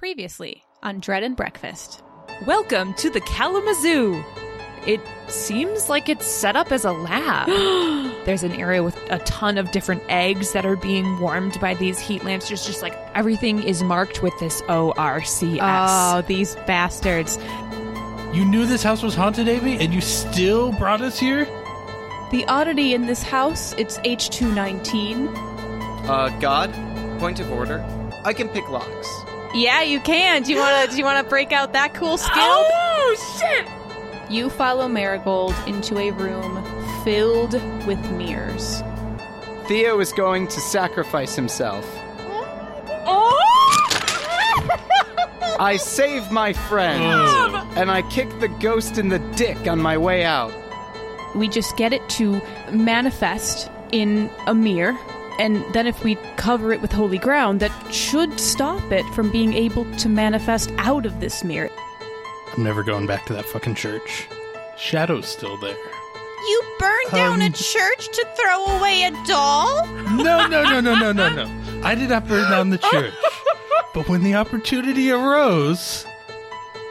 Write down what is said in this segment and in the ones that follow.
Previously on Dread and Breakfast. Welcome to the Kalamazoo. It seems like it's set up as a lab. There's an area with a ton of different eggs that are being warmed by these heat lamps. There's just like everything is marked with this ORCS. Oh, these bastards. You knew this house was haunted, Amy, and you still brought us here? The oddity in this house, it's H219. Uh, God, point of order. I can pick locks. Yeah, you can. Do you want to do you want to break out that cool skill? Oh shit! You follow Marigold into a room filled with mirrors. Theo is going to sacrifice himself. Oh! I save my friend, and I kick the ghost in the dick on my way out. We just get it to manifest in a mirror, and then if we cover it with holy ground, that should stop it from being able to manifest out of this mirror. I'm never going back to that fucking church. Shadow's still there. You burned down a Um, church to throw away a doll? No, no, no, no, no, no, no. I did not burn down the church. But when the opportunity arose,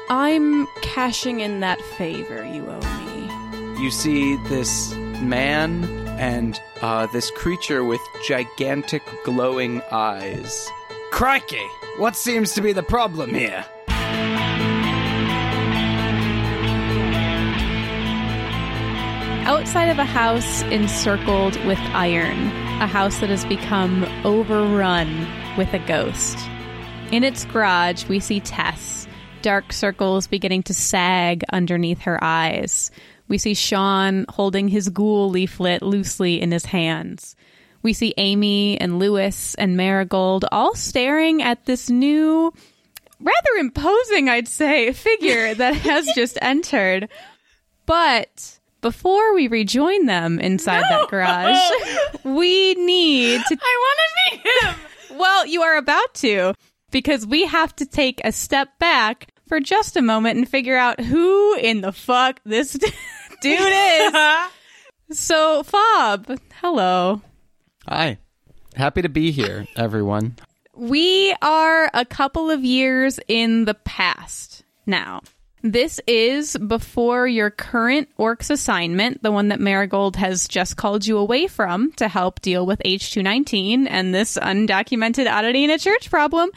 I'm cashing in that favor you owe me. You see this man and uh, this creature with gigantic glowing eyes. Crikey! What seems to be the problem here? Outside of a house encircled with iron, a house that has become overrun with a ghost. In its garage, we see Tess, dark circles beginning to sag underneath her eyes. We see Sean holding his ghoul leaflet loosely in his hands. We see Amy and Lewis and Marigold all staring at this new, rather imposing, I'd say, figure that has just entered. But before we rejoin them inside that garage, we need to. I want to meet him. Well, you are about to, because we have to take a step back for just a moment and figure out who in the fuck this dude is. So, Fob, hello. Hi. Happy to be here, everyone. We are a couple of years in the past now. This is before your current Orcs assignment, the one that Marigold has just called you away from to help deal with H219 and this undocumented oddity in a church problem.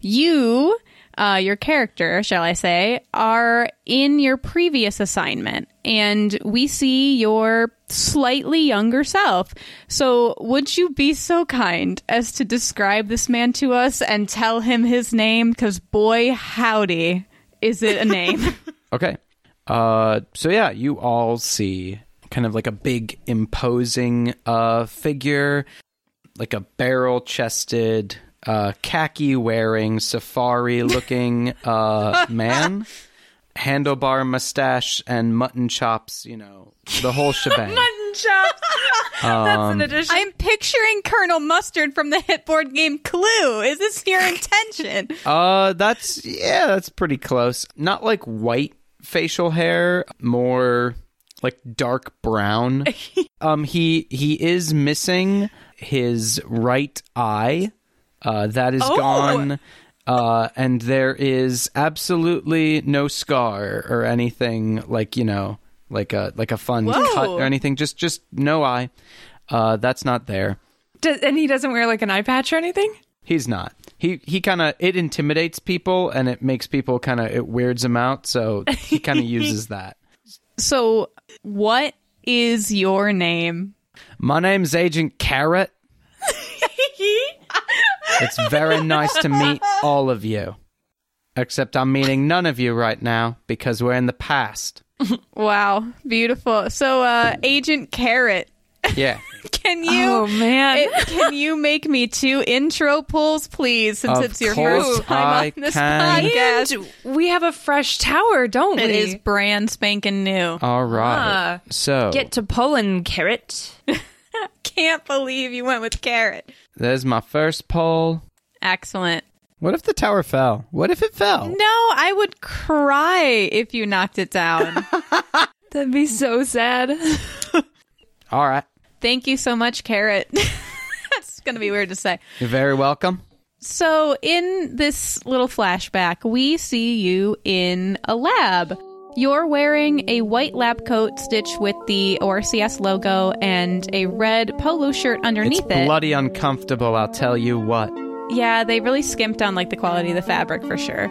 You, uh, your character, shall I say, are in your previous assignment, and we see your slightly younger self. So, would you be so kind as to describe this man to us and tell him his name? Because, boy, howdy, is it a name? Okay. Uh, so yeah, you all see kind of like a big imposing uh figure, like a barrel chested, uh khaki wearing, safari looking uh man. Handlebar mustache and mutton chops, you know, the whole shebang. Mutton chops. That's an addition. I'm picturing Colonel Mustard from the hit board game Clue. Is this your intention? Uh, that's yeah, that's pretty close. Not like white facial hair, more like dark brown. um, he he is missing his right eye. Uh, that is Oh. gone. Uh, and there is absolutely no scar or anything like you know, like a like a fun Whoa. cut or anything. Just just no eye. Uh, that's not there. Does, and he doesn't wear like an eye patch or anything. He's not. He he kind of it intimidates people and it makes people kind of it weirds them out. So he kind of uses that. So, what is your name? My name's Agent Carrot. It's very nice to meet all of you. Except I'm meeting none of you right now because we're in the past. Wow, beautiful. So, uh, Agent Carrot, Yeah. can you? Oh man. it- can you make me two intro pulls, please? Since Of it's your first time I on this can. podcast, and we have a fresh tower, don't it we? is brand spanking new. All right. Ah. so Get to pulling, carrot. Can't believe you went with Carrot. There's my first poll. Excellent. What if the tower fell? What if it fell? No, I would cry if you knocked it down. That'd be so sad. All right. Thank you so much, Carrot. That's going to be weird to say. You're very welcome. So, in this little flashback, we see you in a lab. You're wearing a white lab coat stitched with the ORCS logo and a red polo shirt underneath It's it. bloody uncomfortable, I'll tell you what. Yeah, they really skimped on like the quality of the fabric for sure.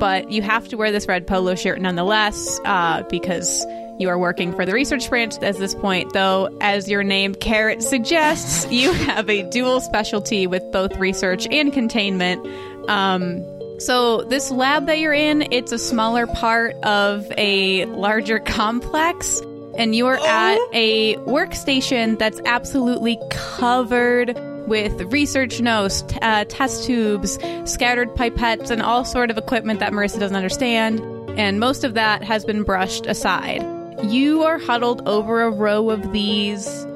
But you have to wear this red polo shirt nonetheless uh, because you are working for the research branch at this point. Though, as your name Carrot suggests, you have a dual specialty with both research and containment. Um, so this lab that you're in, it's a smaller part of a larger complex. And you're at a workstation that's absolutely covered with research notes, t- uh, test tubes, scattered pipettes, and all sort of equipment that Marissa doesn't understand. And most of that has been brushed aside. You are huddled over a row of these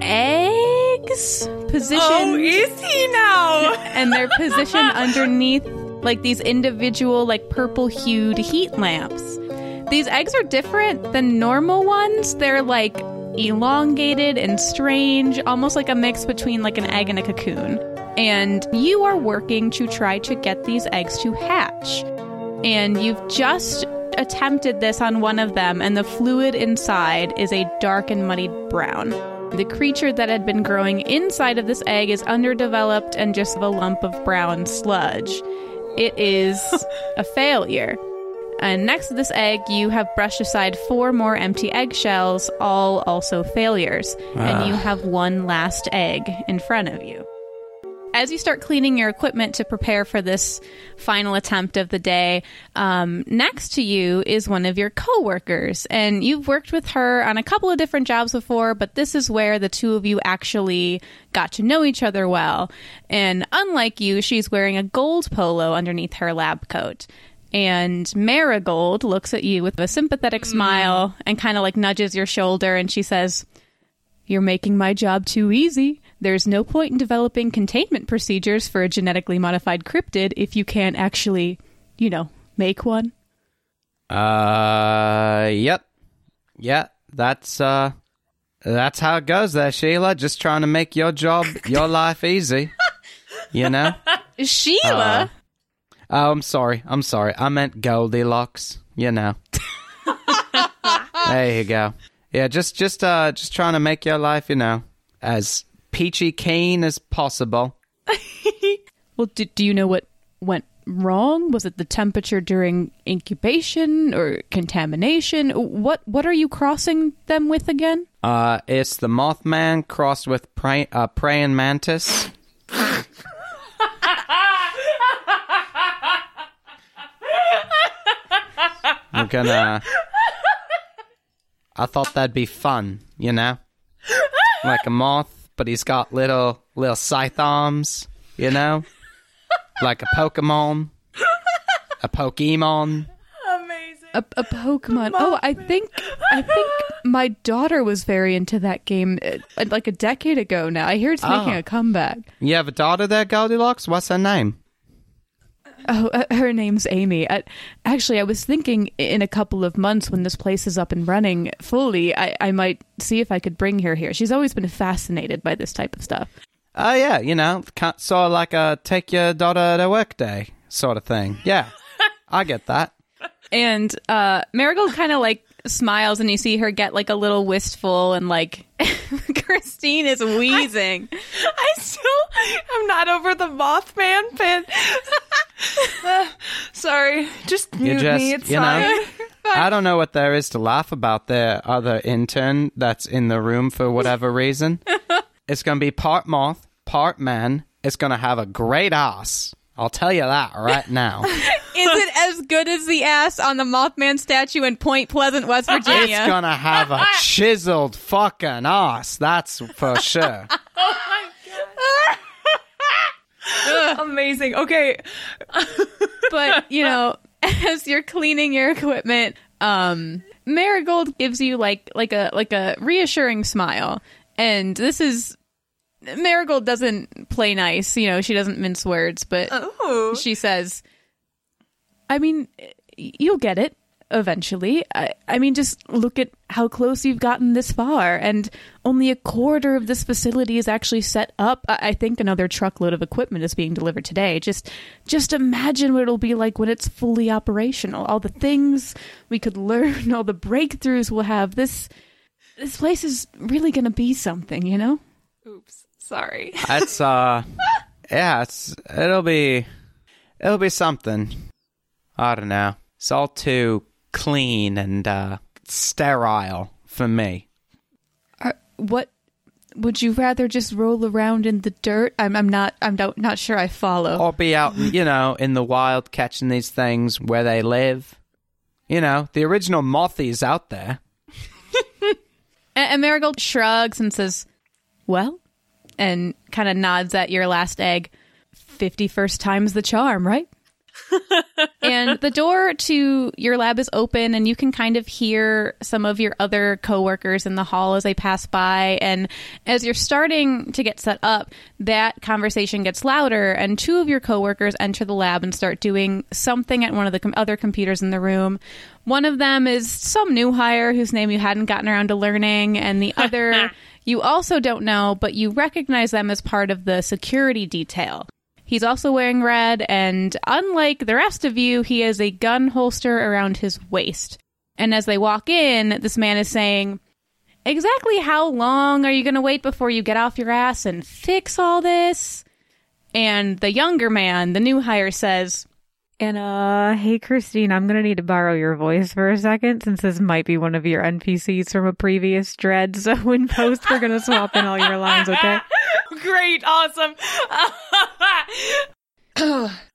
eggs positioned Oh, is he now? and they're positioned underneath like these individual like purple hued heat lamps. These eggs are different than normal ones. They're like elongated and strange, almost like a mix between like an egg and a cocoon. And you are working to try to get these eggs to hatch. And you've just attempted this on one of them, and the fluid inside is a dark and muddied brown. The creature that had been growing inside of this egg is underdeveloped and just a lump of brown sludge. It is a failure. And next to this egg, you have brushed aside four more empty eggshells, all also failures. And ah. you have one last egg in front of you. As you start cleaning your equipment to prepare for this final attempt of the day, um, next to you is one of your coworkers, and you've worked with her on a couple of different jobs before, but this is where the two of you actually got to know each other well. And unlike you, she's wearing a gold polo underneath her lab coat. And Marigold looks at you with a sympathetic smile and kind of like nudges your shoulder, and she says, you're making my job too easy. There's no point in developing containment procedures for a genetically modified cryptid if you can't actually, you know, make one. Uh, yep. Yeah, that's, uh, that's how it goes there, Sheila. Just trying to make your job, your life easy. You know? Sheila? Oh, I'm sorry. I'm sorry. I meant Goldilocks. You know. there you go. Yeah, just just uh just trying to make your life, you know, as peachy keen as possible. well, do, do you know what went wrong? Was it the temperature during incubation or contamination? What what are you crossing them with again? Uh it's the Mothman crossed with pray, uh, praying mantis. We're gonna. I thought that'd be fun, you know, like a moth, but he's got little little scythe arms, you know, like a Pokemon, a Pokemon. A, a Pokemon. Oh, I think I think my daughter was very into that game uh, like a decade ago. Now I hear it's making Oh. a comeback. You have a daughter there, Goldilocks? What's her name? Oh, uh, her name's Amy. I, actually, I was thinking in a couple of months when this place is up and running fully, I, I might see if I could bring her here. She's always been fascinated by this type of stuff. Oh yeah, you know, sort of like a take your daughter to work day sort of thing. Yeah, I get that. And uh, Marigold kind of like smiles, and you see her get like a little wistful, and like Christine is wheezing. I still I'm not over the Mothman bit. Uh, sorry, just You mute just, me. It's you fine. know, I don't know what there is to laugh about. Their other intern that's in the room for whatever reason. it's gonna be part moth, part man. It's gonna have a great ass. I'll tell you that right now. Is it as good as the ass on the Mothman statue in Point Pleasant, West Virginia? It's gonna have a chiseled fucking ass. That's for sure. Oh my god. Amazing. Okay, but you know, as you're cleaning your equipment, um, Marigold gives you like like a like a reassuring smile, and this is Marigold doesn't play nice. You know, she doesn't mince words, but oh, she says, "I mean, you'll get it. eventually. I, I mean, just look at how close you've gotten this far, and only a quarter of this facility is actually set up. I, I think another truckload of equipment is being delivered today. Just, just imagine what it'll be like when it's fully operational. All the things we could learn, all the breakthroughs we'll have. This, this place is really going to be something, you know. Oops. Sorry. That's uh, yeah, it's it'll be it'll be something. I don't know. It's all too clean and uh, sterile for me. Are, what would you rather just roll around in the dirt? I'm, I'm not. I'm not, not sure. I follow. Or be out, you know, in the wild catching these things where they live. You know, the original Mothy's out there. And, and Marigold shrugs and says, "Well," and kind of nods at your last egg. Fifty-first time's the charm, right? and the door to your lab is open, and you can kind of hear some of your other coworkers in the hall as they pass by. And as you're starting to get set up, that conversation gets louder, and two of your coworkers enter the lab and start doing something at one of the com- other computers in the room. One of them is some new hire whose name you hadn't gotten around to learning, and the other you also don't know, but you recognize them as part of the security detail. He's also wearing red, and unlike the rest of you, he has a gun holster around his waist. And as they walk in, this man is saying, Exactly how long are you going to wait before you get off your ass and fix all this? And the younger man, the new hire, says, And uh, hey Christine, I'm gonna need to borrow your voice for a second since this might be one of your NPCs from a previous dread. So in post, we're gonna swap in all your lines, okay? Great. Awesome.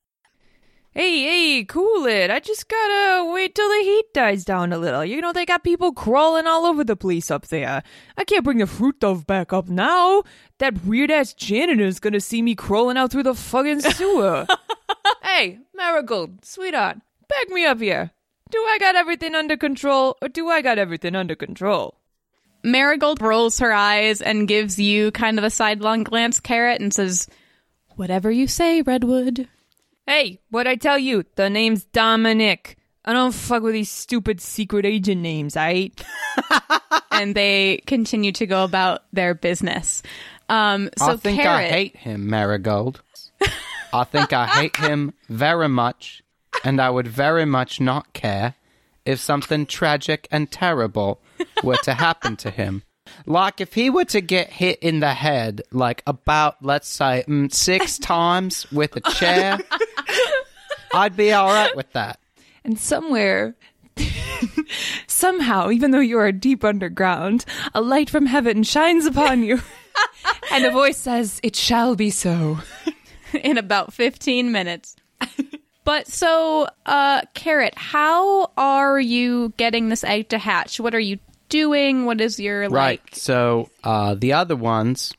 hey, hey, cool it. I just gotta wait till the heat dies down a little. You know, they got people crawling all over the place up there. I can't bring the fruit dove back up now. That weird ass janitor's gonna see me crawling out through the fucking sewer. hey, Marigold, sweetheart, back me up here. Do I got everything under control, or do I got everything under control? Marigold rolls her eyes and gives you kind of a sidelong glance, Carrot, and says, Whatever you say, Redwood. Hey, what I tell you? The name's Dominic. I don't fuck with these stupid secret agent names, I and they continue to go about their business. Um, so I think Carrot, I hate him, Marigold. I think I hate him very much, and I would very much not care if something tragic and terrible were to happen to him. Like if he were to get hit in the head, like about, let's say, mm, six times with a chair, I'd be all right with that. And somewhere, somehow, even though you are deep underground, a light from heaven shines upon you. and a voice says, It shall be so. in about 15 minutes. but so, uh, Carrot, how are you getting this egg to hatch? What are you doing? What is your, Right. like, So uh, the other ones,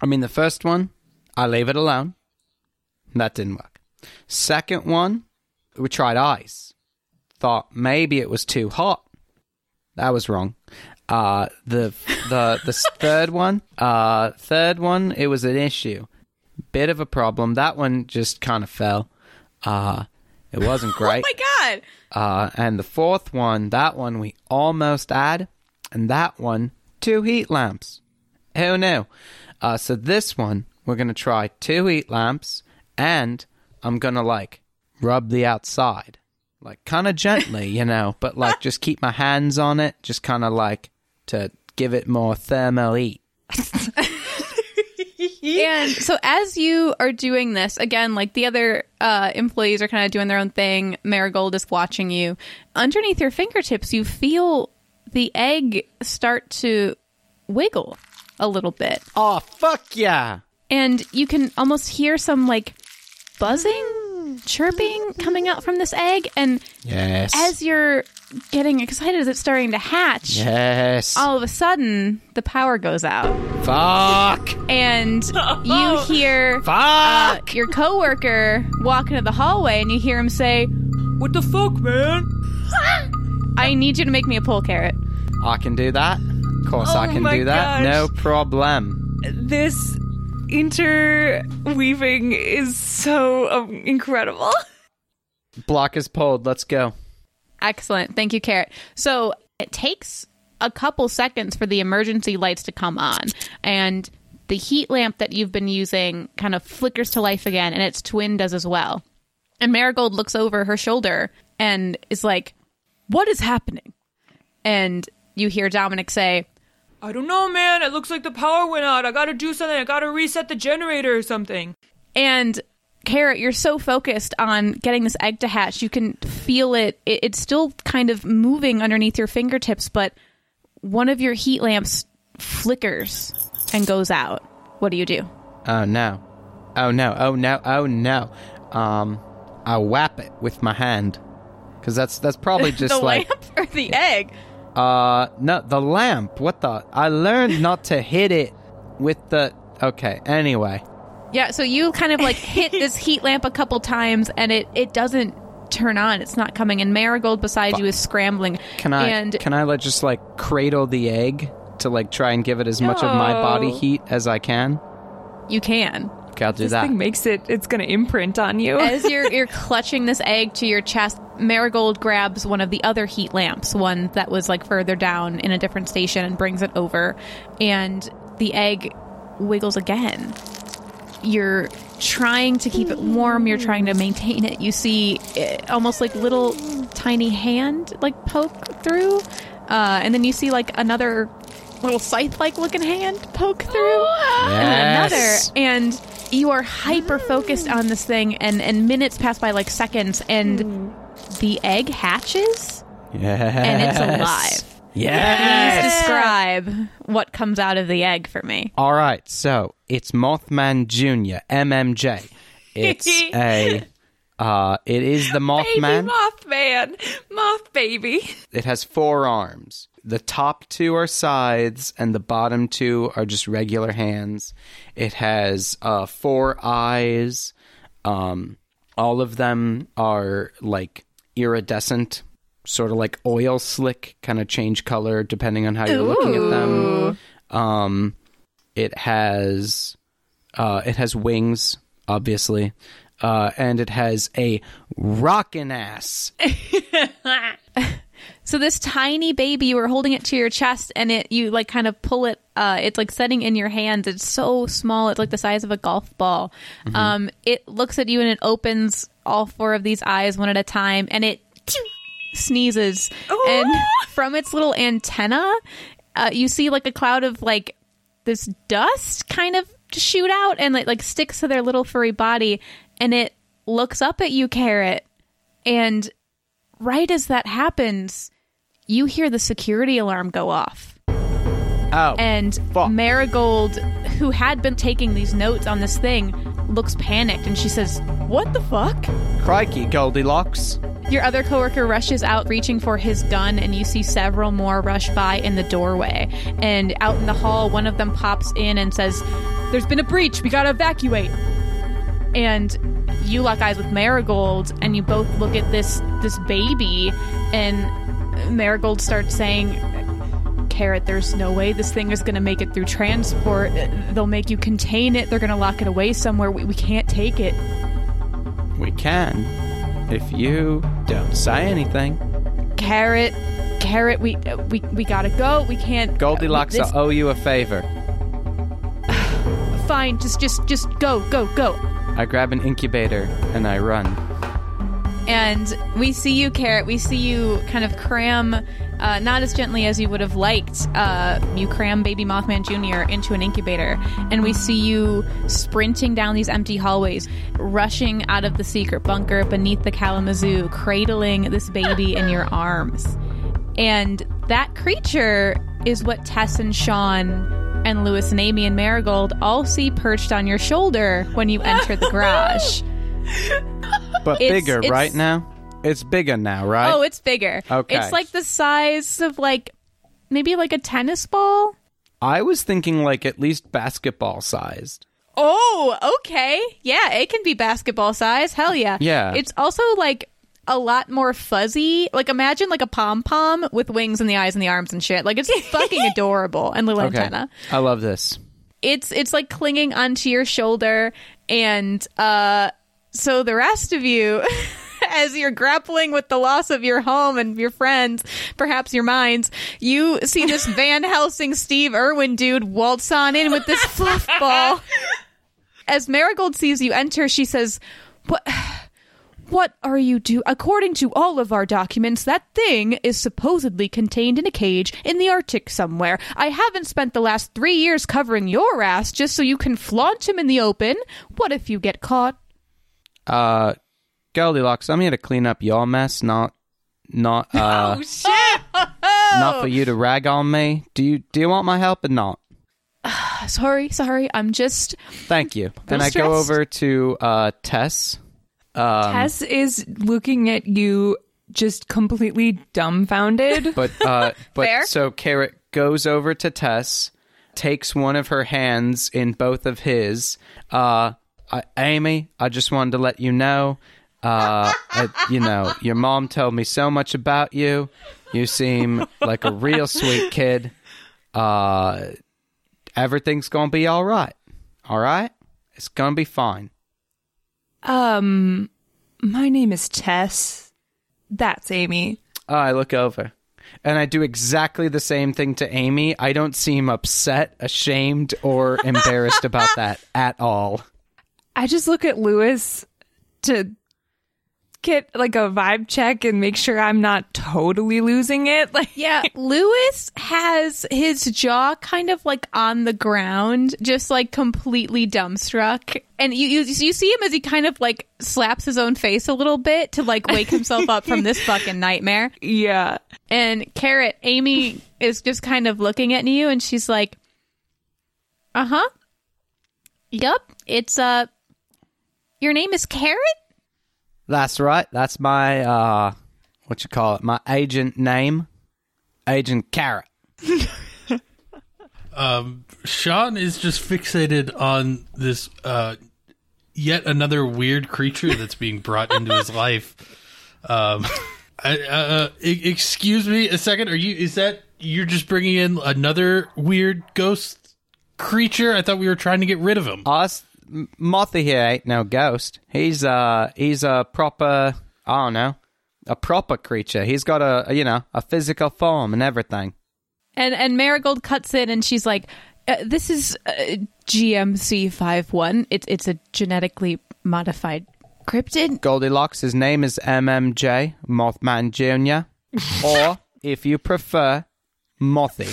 I mean, the first one, I leave it alone. That didn't work. Second one, we tried ice. Thought maybe it was too hot. That was wrong. Uh, the the the third one, uh, third one, it was an issue, bit of a problem. That one just kind of fell. Uh, it wasn't great. Oh my god! Uh, and the fourth one, that one we almost had, and that one, two heat lamps. Who knew? Uh, so this one, we're gonna try two heat lamps, and I'm gonna like rub the outside, like kind of gently, you know, but like just keep my hands on it, just kind of like to give it more thermal heat. And so, as you are doing this, again, like the other uh, employees are kind of doing their own thing, Marigold is watching you. Underneath your fingertips, you feel the egg start to wiggle a little bit. Oh fuck yeah! and you can almost hear some like buzzing, chirping coming out from this egg. And Yes. as you're getting excited as it's starting to hatch, yes. all of a sudden the power goes out, Fuck. and you hear Fuck. uh, your coworker walk into the hallway, and you hear him say, What the fuck, man? "I need you to make me a pull carrot." I can do that. Of course, I Oh can do that. gosh. No problem. This interweaving is so um, incredible. Block is pulled. Let's go. Excellent. Thank you, Carrot. So it takes a couple seconds for the emergency lights to come on. And the heat lamp that you've been using kind of flickers to life again, and its twin does as well. And Marigold looks over her shoulder and is like, What is happening? And you hear Dominic say, I don't know, man. It looks like the power went out. I gotta do something. I gotta reset the generator or something. And Carrot, you're so focused on getting this egg to hatch, you can feel it. it. It's still kind of moving underneath your fingertips, but one of your heat lamps flickers and goes out. What do you do? Oh no. Oh no. Oh no. Oh no. Um, I whap it with my hand. Cause that's that's probably just the like lamp or the egg? Uh no the lamp. What the? I learned not to hit it with the. Okay. Anyway. Yeah, so you kind of like hit this heat lamp a couple times and it it doesn't turn on. It's not coming. And Marigold beside you is scrambling. Can I And can I like just like cradle the egg to like try and give it as much of my body heat as I can? you can. Okay, I'll do This that. thing makes it. It's gonna imprint on you. As you're you're clutching this egg to your chest, Marigold grabs one of the other heat lamps, one that was like further down in a different station, and brings it over. And the egg wiggles again. You're trying to keep it warm. You're trying to maintain it. You see eh, almost like little tiny hand like poke through, uh, and then you see like another little scythe-like looking hand poke through, and Yes. another, and you are hyper focused on this thing, and and minutes pass by like seconds, and the egg hatches. Yes. And it's alive. Please Yes. describe what comes out of the egg for me. All right, so it's Mothman Junior, MMJ. It's a, uh, it is the baby Mothman. Mothman, moth baby. it has four arms. The top two are scythes, and the bottom two are just regular hands. It has uh, four eyes. Um, all of them are like iridescent, sort of like oil slick, kind of change color depending on how you're looking at them. Um, it has uh, it has wings, obviously, uh, and it has a rockin' ass. So this tiny baby, you were holding it to your chest, and it you like kind of pull it. Uh, it's like setting in your hands. It's so small. It's like the size of a golf ball. Um, it looks at you and it opens all four of these eyes one at a time, and it sneezes. And from its little antenna, uh, you see like a cloud of like this dust kind of shoot out and like, like sticks to their little furry body, and it looks up at you, Carrot, and right as that happens, you hear the security alarm go off. Oh, And Fuck. Marigold, who had been taking these notes on this thing, looks panicked and she says, What the fuck? crikey, Goldilocks. Your other coworker rushes out reaching for his gun, and you see several more rush by in the doorway. And out in the hall, one of them pops in and says, There's been a breach. We gotta evacuate. And you lock eyes with Marigold, and you both look at this this baby, and Marigold starts saying, Carrot, there's no way this thing is going to make it through transport. They'll make you contain it. They're going to lock it away somewhere. We, we can't take it. We can, if you don't say anything. Carrot, Carrot, we we we gotta go. We can't. Goldilocks, this- I owe you a favor. fine. Just just just go go go. I grab an incubator and I run. And we see you, Carrot. We see you kind of cram, uh, not as gently as you would have liked. Uh, you cram Baby Mothman Jr. into an incubator, and we see you sprinting down these empty hallways, rushing out of the secret bunker beneath the Kalamazoo, cradling this baby in your arms. And that creature is what Tess and Sean and Lewis and Amy and Marigold all see perched on your shoulder when you enter the garage. But It's- bigger, it's- right now? It's bigger now, right? Oh, it's bigger. Okay. It's like the size of like maybe like a tennis ball. I was thinking like at least basketball sized. Oh, okay. Yeah, it can be basketball size. Hell yeah. Yeah. It's also like a lot more fuzzy. Like imagine like a pom pom with wings and the eyes and the arms and shit. Like it's fucking adorable and little Okay. antenna. I love this. It's it's like clinging onto your shoulder and uh so the rest of you as you're grappling with the loss of your home and your friends, perhaps your minds, you see this Van Helsing Steve Irwin dude waltz on in with this fluff ball. As Marigold sees you enter, she says, "What? What are you do? According to all of our documents, that thing is supposedly contained in a cage in the Arctic somewhere. I haven't spent the last three years covering your ass just so you can flaunt him in the open. What if you get caught? Uh, Goldilocks, I'm here to clean up your mess, not, not, uh, Oh shit! not for you to rag on me. Do you, do you want my help or not? Sorry, sorry. I'm just Thank you. And I go over to, uh, Tess. Um, Tess is looking at you just completely dumbfounded. But uh but Fair. so Carrot goes over to Tess, takes one of her hands in both of his. Uh I, Amy, I just wanted to let you know uh I, you know, your mom told me so much about you. You seem like a real sweet kid. Uh everything's going to be all right. All right? It's going to be fine. Um, my name is Tess. That's Amy. Oh, I look over. And I do exactly the same thing to Amy. I don't seem upset, ashamed, or embarrassed about that at all. I just look at Lewis to get like a vibe check and make sure I'm not totally losing it. Like, Yeah, Lewis has his jaw kind of like on the ground, just like completely dumbstruck. And you, you you see him as he kind of like slaps his own face a little bit to like wake himself up from this fucking nightmare. yeah. And Carrot, Amy is just kind of looking at you and she's like, "Uh huh. Yup, it's uh your name is Carrot? That's right. That's my uh what you call it? My agent name. Agent Carrot. Um, Sean is just fixated on this uh, yet another weird creature that's being brought into his life. Um, I, uh, e- excuse me a second. Are you? Is that you're just bringing in another weird ghost creature? I thought we were trying to get rid of him. Us M- Mothy here ain't no ghost. He's uh he's a proper I don't know. A proper creature. He's got a, you know, a physical form and everything. And and Marigold cuts in and she's like, uh, "This is uh, GMC 51. It's it's a genetically modified cryptid." Goldilocks, his name is MMJ, Mothman Jr. or, if you prefer, Mothy.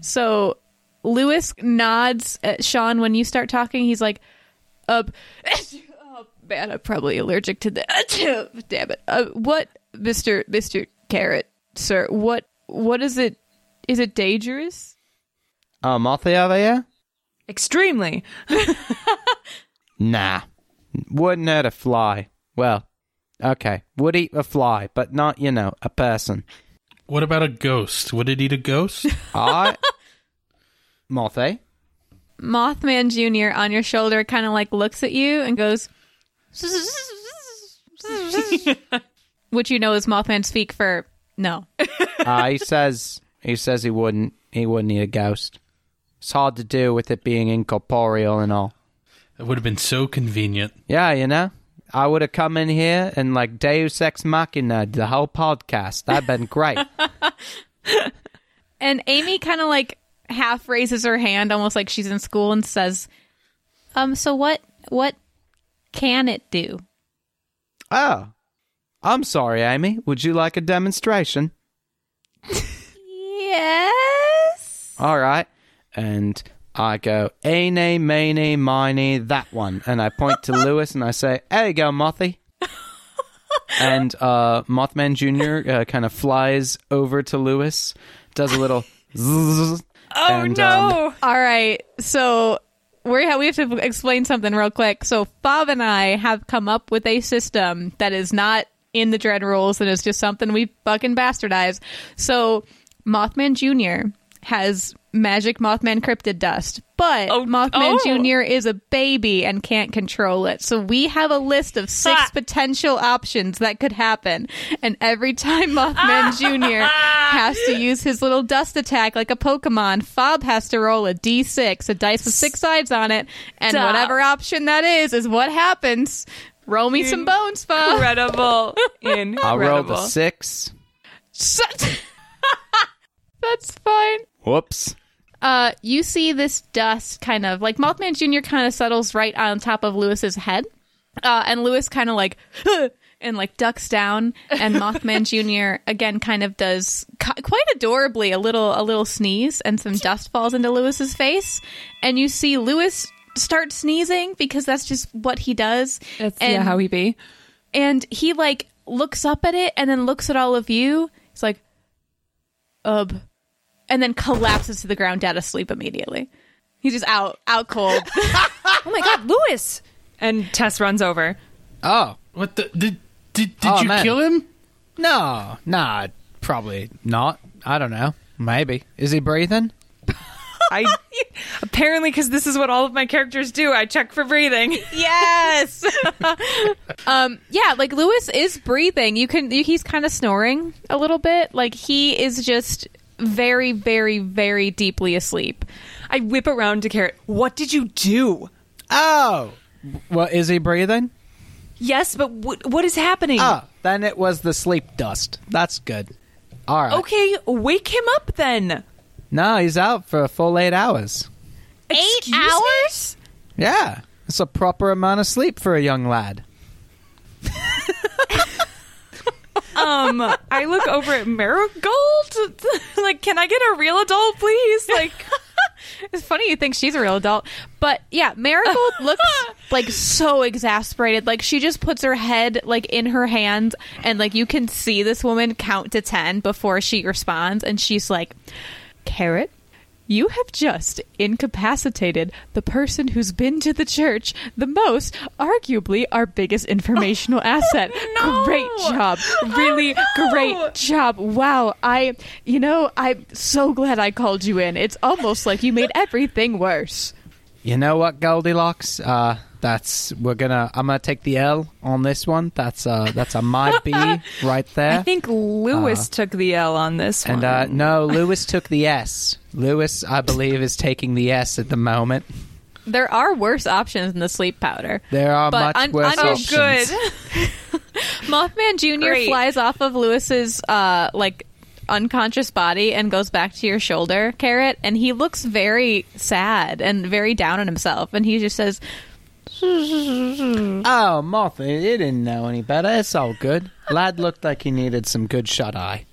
So Lewis nods at Sean when you start talking. He's like, "Uh, oh man, I'm probably allergic to that. Damn it. Uh, what, Mister Mister Carrot, sir? What what is it? Is it dangerous?" Oh, Mothy over? Extremely. Nah. Wouldn't hurt a fly. Well, okay. Would eat a fly, but not, you know, a person. What about a ghost? Would it eat a ghost? I. Mothy? Mothman Jr. on your shoulder kind of like looks at you and goes, which you know is Mothman speak for no. Uh, he says he says he wouldn't he wouldn't eat a ghost. It's hard to do with it being incorporeal and all. It would have been so convenient. Yeah, you know. I would have come in here and like Deus Ex Machina the whole podcast. That'd been great. And Amy kind of like half raises her hand, almost like she's in school, and says, "Um, so what? What can it do?" oh. I'm sorry, Amy. Would you like a demonstration? Yes. All right. And I go, Ene, mene, mine, that one. And I point to Lewis and I say, There you go, Mothy. and uh, Mothman Jr. Uh, kind of flies over to Lewis, does a little zzz, Oh and, um, no! All right. So we have, we have to explain something real quick. So Bob and I have come up with a system that is not in the dread rules and is just something we fucking bastardized. So Mothman Jr. has magic Mothman cryptid dust, but Oh, Mothman oh. Jr. is a baby and can't control it. So we have a list of six Ha. potential options that could happen. And every time Mothman Jr. has to use his little dust attack like a Pokemon, Fob has to roll a d6, a dice with six sides on it, and Stop. whatever option that is, is what happens. Roll me some bones, Spa. Incredible. Incredible. I'll roll the six. That's fine. Whoops. Uh, you see this dust kind of like Mothman Jr. kind of settles right on top of Lewis's head. Uh, and Lewis kind of like, and like ducks down and Mothman Jr. again kind of does ki- quite adorably a little, a little sneeze and some dust falls into Lewis's face. And you see Lewis start sneezing because that's just what he does. That's and, yeah, how he be. and he like looks up at it and then looks at all of you. He's like, "Ub," and then collapses to the ground, dead asleep immediately. He's just out, out cold. Oh my god, Lewis! And Tess runs over. Oh What the did did did Oh, you man. kill him? no, nah, probably not. I don't know. Maybe is he breathing? I apparently because this is what all of my characters do. I check for breathing. yes. um. Yeah. Like Lewis is breathing. You can. You, he's kind of snoring a little bit. Like he is just very, very, very deeply asleep. I whip around to Carrot. What did you do? Oh, well, is he breathing? Yes, but what what is happening? Oh, then it was the sleep dust. That's good. All right. Okay, wake him up then. No, he's out for a full eight hours. Eight Excuse me? hours? Yeah, it's a proper amount of sleep for a young lad. Um, I look over at Marigold. like, can I get a real adult, please? Like, It's funny you think she's a real adult, but yeah, Marigold looks like so exasperated. Like she just puts her head like in her hands, and like you can see this woman count to ten before she responds, and she's like, "Carrot." You have just incapacitated the person who's been to the church the most, arguably our biggest informational asset. Great job. Really great job. Wow. I, you know, I'm so glad I called you in. It's almost like you made everything worse. You know what, Goldilocks? Uh, that's we're gonna. I'm gonna take the L on this one. That's uh, that's a my B right there. I think Lewis took the L on this one. and uh, no, Lewis took the S. Lewis, I believe, is taking the S at the moment. There are worse options than the sleep powder. There are But much un- worse un- oh, options. Mothman Jr. Great. flies off of Lewis's uh like unconscious body and goes back to your shoulder, Carrot, and he looks very sad and very down on himself and he just says, Oh, Moth, he didn't know any better. It's all good. Lad looked like he needed some good shut eye.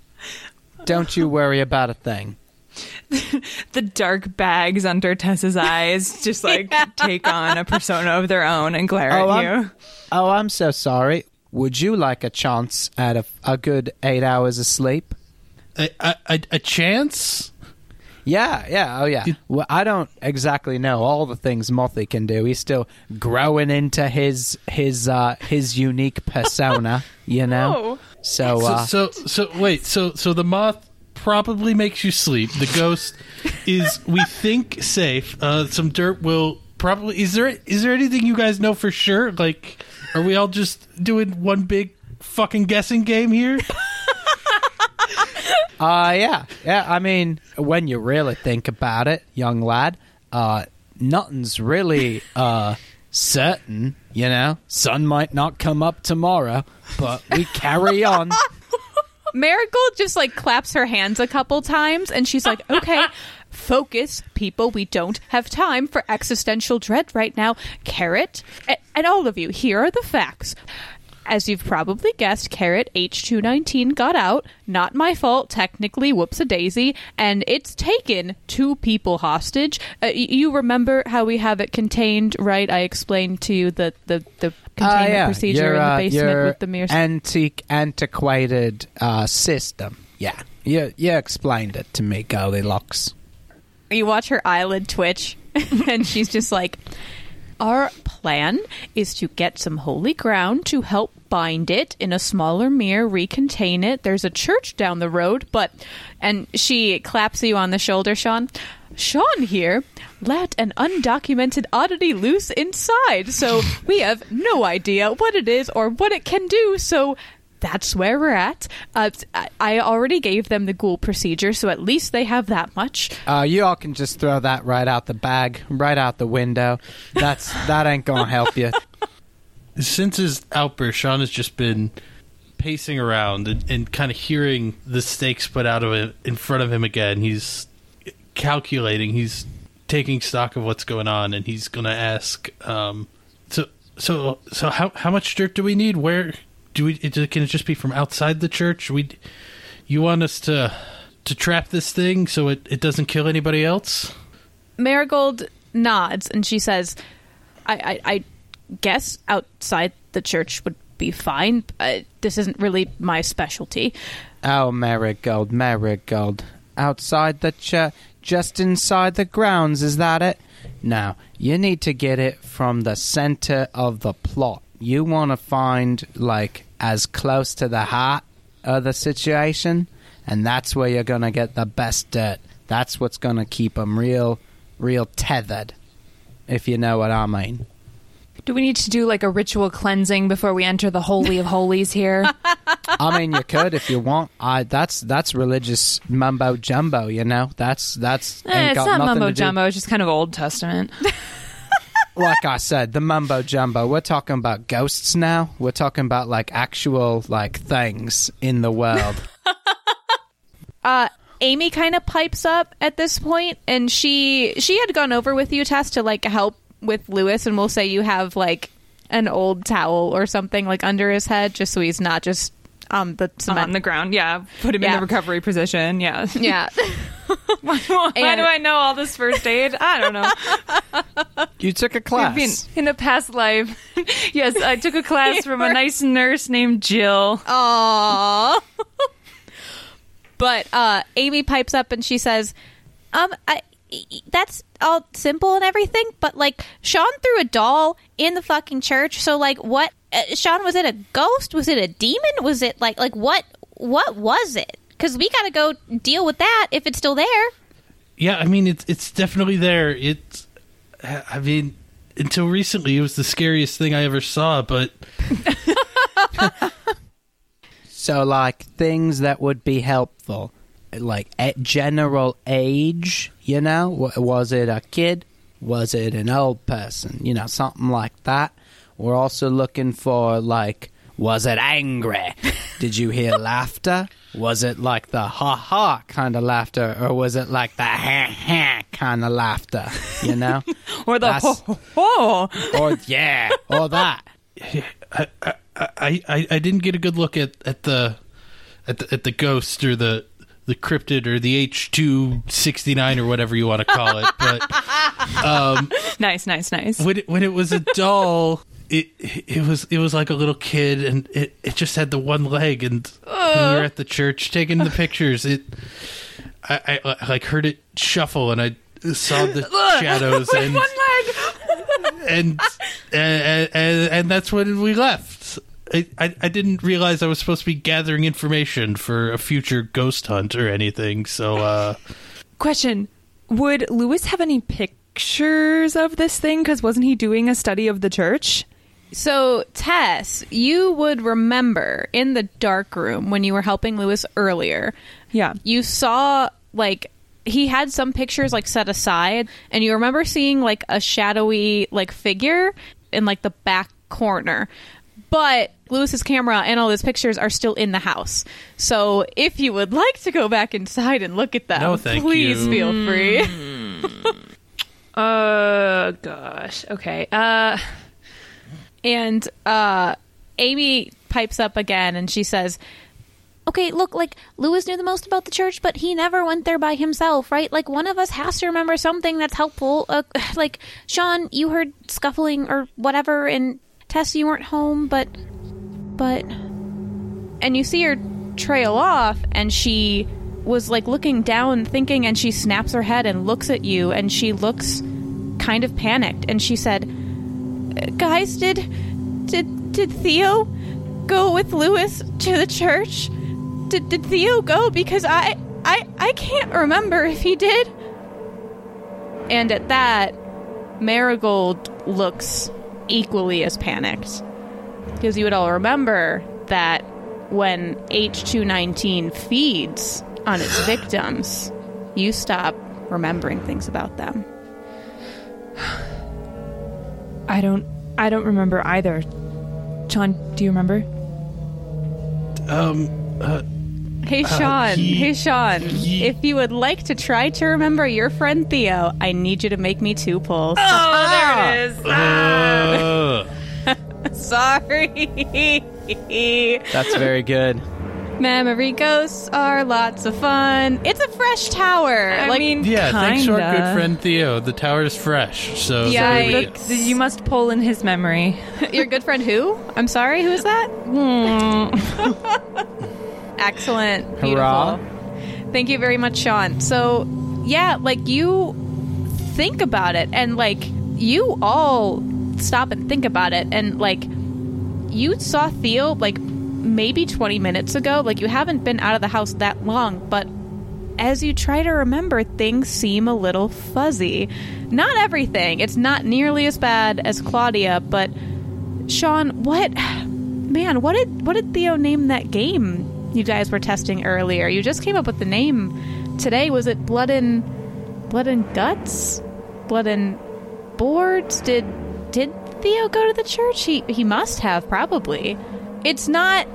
Don't you worry about a thing. the dark bags under Tess's eyes just like take on a persona of their own and glare Oh, at I'm- you. Oh, I'm so sorry. Would you like a chance at a, a good eight hours of sleep? A, a, a, a chance? Yeah, yeah, oh yeah. Well, I don't exactly know all the things Mothy can do. He's still growing into his his uh his unique persona, you know. So, So, uh, so so wait. So so the moth probably makes you sleep. The ghost is we think safe. Uh, some dirt will probably. Is there is there anything you guys know for sure? Like, are we all just doing one big fucking guessing game here? uh yeah. Yeah, I mean, when you really think about it, young lad, uh nothing's really uh certain, you know. Sun might not come up tomorrow, but we carry on. Marigold just like claps her hands a couple times and she's like, okay, focus, people. We don't have time for existential dread right now. Carrot, and all of you, here are the facts. As you've probably guessed, Carrot H219 got out. Not my fault, technically, whoops a daisy. And it's taken two people hostage. Uh, y- you remember how we have it contained, right? I explained to you the, the, the containment Ah, yeah. procedure Your, in the uh, basement your with the mirrors. antique, antiquated uh, system. Yeah, you you explained it to me, Goldilocks. you watch her eyelid twitch and she's just like our plan is to get some holy ground to help bind it in a smaller mirror recontain it there's a church down the road but and she claps you on the shoulder sean sean here let an undocumented oddity loose inside so we have no idea what it is or what it can do so that's where we're at. Uh, I- already gave them the ghoul procedure, so at least they have that much. Uh, you all can just throw that right out the bag, right out the window. That's that ain't gonna help you. since his outburst, Sean has just been pacing around and, and kind of hearing the stakes put out of it in front of him again. He's calculating. He's taking stock of what's going on, and he's going to ask. Um, so, so, so, how how much dirt do we need? Where do we? Can it just be from outside the church? We, you want us to to trap this thing so it, it doesn't kill anybody else? Marigold nods and she says, I, I, I guess outside the church would be fine. Uh, this isn't really my specialty. Oh, Marigold, Marigold. Outside the church, just inside the grounds, is that it? Now, you need to get it from the center of the plot. You want to find, like, as close to the heart of the situation, and that's where you're going to get the best dirt. That's what's going to keep them real, real tethered, if you know what I mean. Do we need to do like a ritual cleansing before we enter the holy of holies here? I mean, you could if you want. I that's that's religious mumbo jumbo. You know, that's that's Eh, ain't it's got not mumbo jumbo. It's just kind of Old Testament. Like I said, the mumbo jumbo. We're talking about ghosts now. We're talking about like actual like things in the world. Uh, Amy kind of pipes up at this point, and she she had gone over with you, Tess, to like help with Lewis, and we'll say you have like an old towel or something like under his head, just so he's not just um the cement. on the ground. Yeah, put him Yeah. in the recovery position. Yeah. yeah, Why do I know all this first aid? I don't know. you took a I've class. been in a past life. yes, I took a class from a nice nurse named Jill. Aww. but uh, Amy pipes up and she says, "Um, I, that's all simple and everything, but like Sean threw a doll in the fucking church. So like, what? Uh, Sean, was it a ghost? Was it a demon? Was it like like what? What was it? Because we got to go deal with that if it's still there. Yeah, I mean it's it's definitely there. It's I mean until recently it was the scariest thing I ever saw, but So, like things that would be helpful, like at general age. You know, was it a kid? Was it an old person? You know, something like that. We're also looking for like, was it angry? Did you hear laughter? Was it like the ha ha kind of laughter, or was it like the ha ha kind of laughter? You know, Or the That's- ho ho ho. or yeah, or that. I, I, I, I didn't get a good look at, at the at the at the ghost or the the cryptid or the H two sixty nine or whatever you want to call it. But um, Nice, nice, nice. when it, when it was a doll, it it was it was like a little kid, and it, it just had the one leg. And when we were at the church taking the pictures, it I, I, I like heard it shuffle, and I saw the shadows, and One leg. and and, and and that's when we left. I, I I didn't realize I was supposed to be gathering information for a future ghost hunt or anything. So uh, Question: Would Lewis have any pictures of this thing? Because wasn't he doing a study of the church? So, Tess, you would remember in the dark room when you were helping Lewis earlier. Yeah. You saw like he had some pictures like set aside, and you remember seeing like a shadowy like figure in like the back corner. But Lewis's camera and all those pictures are still in the house. So if you would like to go back inside and look at them, No, thank please you. feel free. Oh gosh. Okay. Uh. And uh, Amy pipes up again and she says, Okay, look, like Lewis knew the most about the church, but he never went there by himself, right? Like one of us has to remember something that's helpful. Uh, like Sean, you heard scuffling or whatever, and Tess, you weren't home, but, but, and you see her trail off, and she was like looking down, thinking, and she snaps her head and looks at you, and she looks kind of panicked, and she said, guys did did did theo go with lewis to the church? Did, did theo go? Because i i i can't remember if he did. And at that marigold looks equally as panicked because you would all remember that when h219 feeds on its victims you stop remembering things about them I don't. I don't remember either. John, do you remember? Um, uh, Hey uh, Sean, he- hey Sean. he- if you would like to try to remember your friend Theo, I need you to make me two pulls. Oh, there it ah. is. uh, Sorry. That's very good. Memory ghosts are lots of fun. It's a fresh tower. I like, mean, yeah, thanks to our good friend Theo. The tower is fresh, so Yeah, there we I- go. You must pull in his memory. your good friend who? I'm sorry, who is that? Hmm. Excellent. Beautiful. Hurrah. Thank you very much, Sean. So, yeah, like you think about it and like you all stop and think about it and like you saw Theo like maybe 20 minutes ago. Like you haven't been out of the house that long, but as you try to remember, things seem a little fuzzy. Not everything. It's not nearly as bad as Claudia, but Sean, what man, what did what did Theo name that game you guys were testing earlier? You just came up with the name today. Was it Blood and Blood and Guts? Blood and Boards? Did did Theo go to the church? He he must have probably. It's not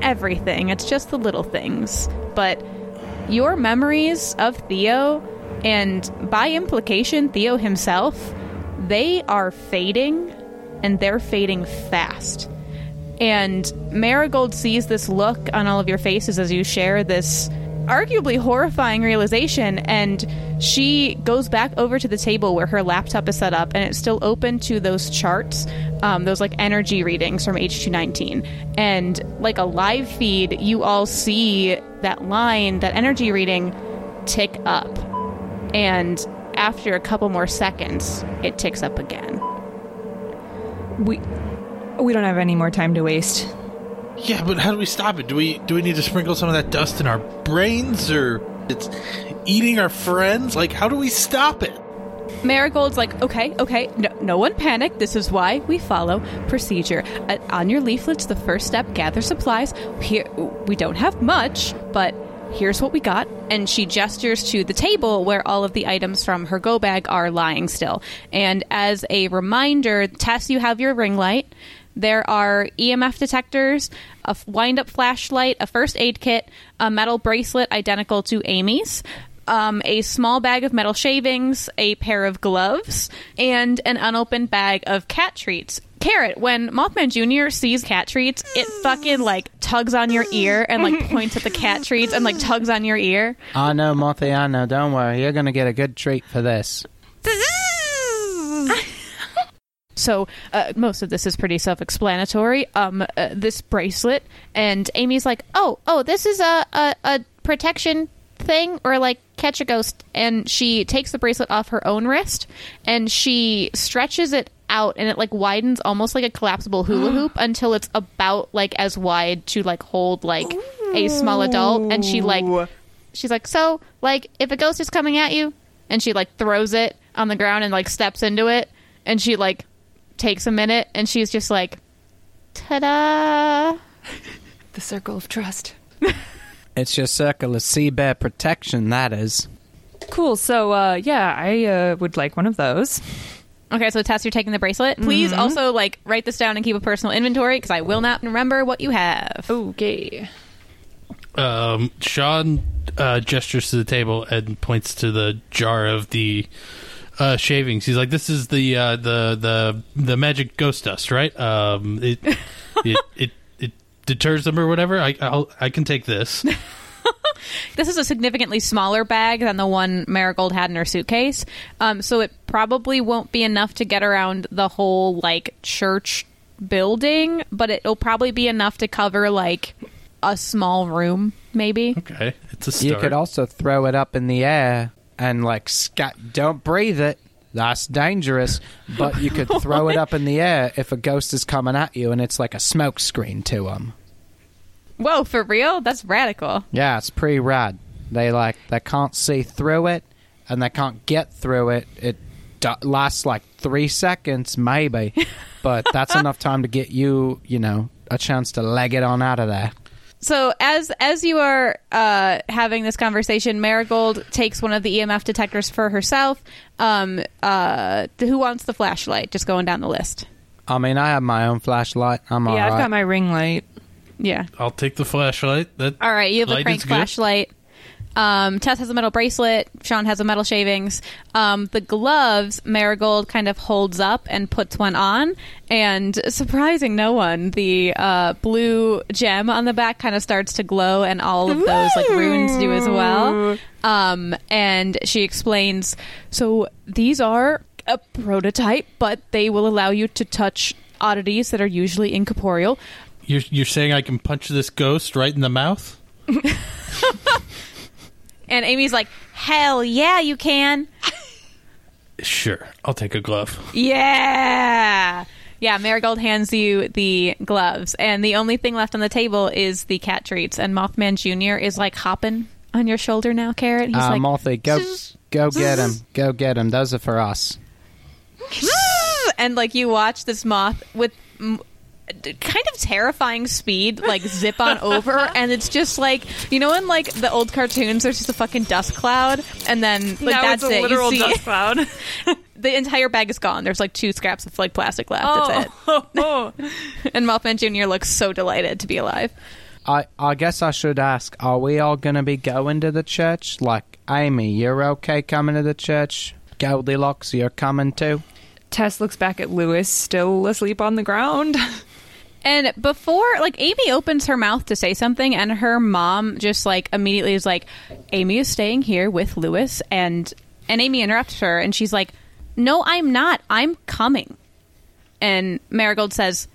everything. It's just the little things. But your memories of Theo and by implication Theo himself, they are fading and they're fading fast. And Marigold sees this look on all of your faces as you share this arguably horrifying realization and she goes back over to the table where her laptop is set up and it's still open to those charts um, those like energy readings from h219 and like a live feed you all see that line that energy reading tick up. And after a couple more seconds it ticks up again. We we don't have any more time to waste. Yeah, but how do we stop it? Do we do we need to sprinkle some of that dust in our brains, or it's eating our friends? Like, how do we stop it? Marigold's like, okay, okay, no, no one panic. This is why we follow procedure. Uh, on your leaflets, the first step: gather supplies. Here, we don't have much, but here's what we got. And she gestures to the table where all of the items from her go bag are lying still. And as a reminder, Tess, you have your ring light. There are EMF detectors, a wind up flashlight, a first aid kit, a metal bracelet identical to Amy's, um, a small bag of metal shavings, a pair of gloves, and an unopened bag of cat treats. Carrot, when Mothman Jr. sees cat treats, it fucking like tugs on your ear and like points at the cat treats and like tugs on your ear. I know, Mothy, I know. Don't worry. You're going to get a good treat for this. So uh, most of this is pretty self-explanatory. Um, uh, this bracelet, and Amy's like, "Oh, oh, this is a, a a protection thing, or like catch a ghost." And she takes the bracelet off her own wrist, and she stretches it out, and it like widens almost like a collapsible hula hoop until it's about like as wide to like hold like a small adult. And she like, she's like, "So like, if a ghost is coming at you," and she like throws it on the ground and like steps into it, and she like takes a minute and she's just like ta-da The circle of trust. It's your circle of sea bear protection, that is. Cool. So, uh, yeah, I uh, would like one of those. okay so tess you're taking the bracelet please also like write this down and keep a personal inventory because i will not remember what you have Okay. Um, Sean uh, gestures to the table and points to the jar of the uh, shavings. He's like, "This is the uh, the the the magic ghost dust, right? Um, it it, it it deters them or whatever. I I'll, I can take this. this is a significantly smaller bag than the one marigold had in her suitcase um, so it probably won't be enough to get around the whole like church building but it'll probably be enough to cover like a small room maybe Okay, it's a You could also throw it up in the air and, like, scat. Don't breathe it. That's dangerous. But you could throw it up in the air if a ghost is coming at you and it's like a smoke screen to them. whoa for real that's radical Yeah, it's pretty rad. They like they can't see through it, and they can't get through it. It d- lasts like three seconds, maybe, but that's enough time to get you, you know, a chance to leg it on out of there. So as as you are uh, having this conversation, Marigold takes one of the EMF detectors for herself. Um, uh, who wants the flashlight? Just going down the list. I mean, I have my own flashlight. I'm yeah, all I've right. got my ring light. Yeah. I'll take the flashlight. That All right, you have a Light crank is good. flashlight. Um, Tess has a metal bracelet. Sean has a metal shavings. Um, the gloves, Marigold kind of holds up and puts one on, and surprising no one, the uh, blue gem on the back kind of starts to glow, and all of those like runes do as well. Um, and she explains, so these are a prototype, but they will allow you to touch oddities that are usually incorporeal. you're you're saying I can punch this ghost right in the mouth? And Amy's like, hell yeah, you can. Sure, I'll take a glove. Yeah. Yeah, Marigold hands you the gloves, and the only thing left on the table is the cat treats. And Mothman Jr. is like hopping on your shoulder now, Carrot. He's uh, like, Mothy, go, go get him. Go get him. Those are for us. and like you watch this moth with d- kind of terrifying speed, like zip on over, and it's just like you know in like the old cartoons, there's just a fucking dust cloud, and then like now that's it's a it. literal you see dust cloud. the entire bag is gone. There's like two scraps of like plastic left. That's it. oh. And Mothman Jr. looks so delighted to be alive. I, I guess I should ask, are we all going to be going to the church? Like, Amy, you're okay coming to the church? Goldilocks, you're coming too? Tess looks back at Lewis, still asleep on the ground. And before, like, Amy opens her mouth to say something, and her mom just, like, immediately is like, Amy is staying here with Lewis. And, and Amy interrupts her, and she's like, No, I'm not. I'm coming. And Marigold says,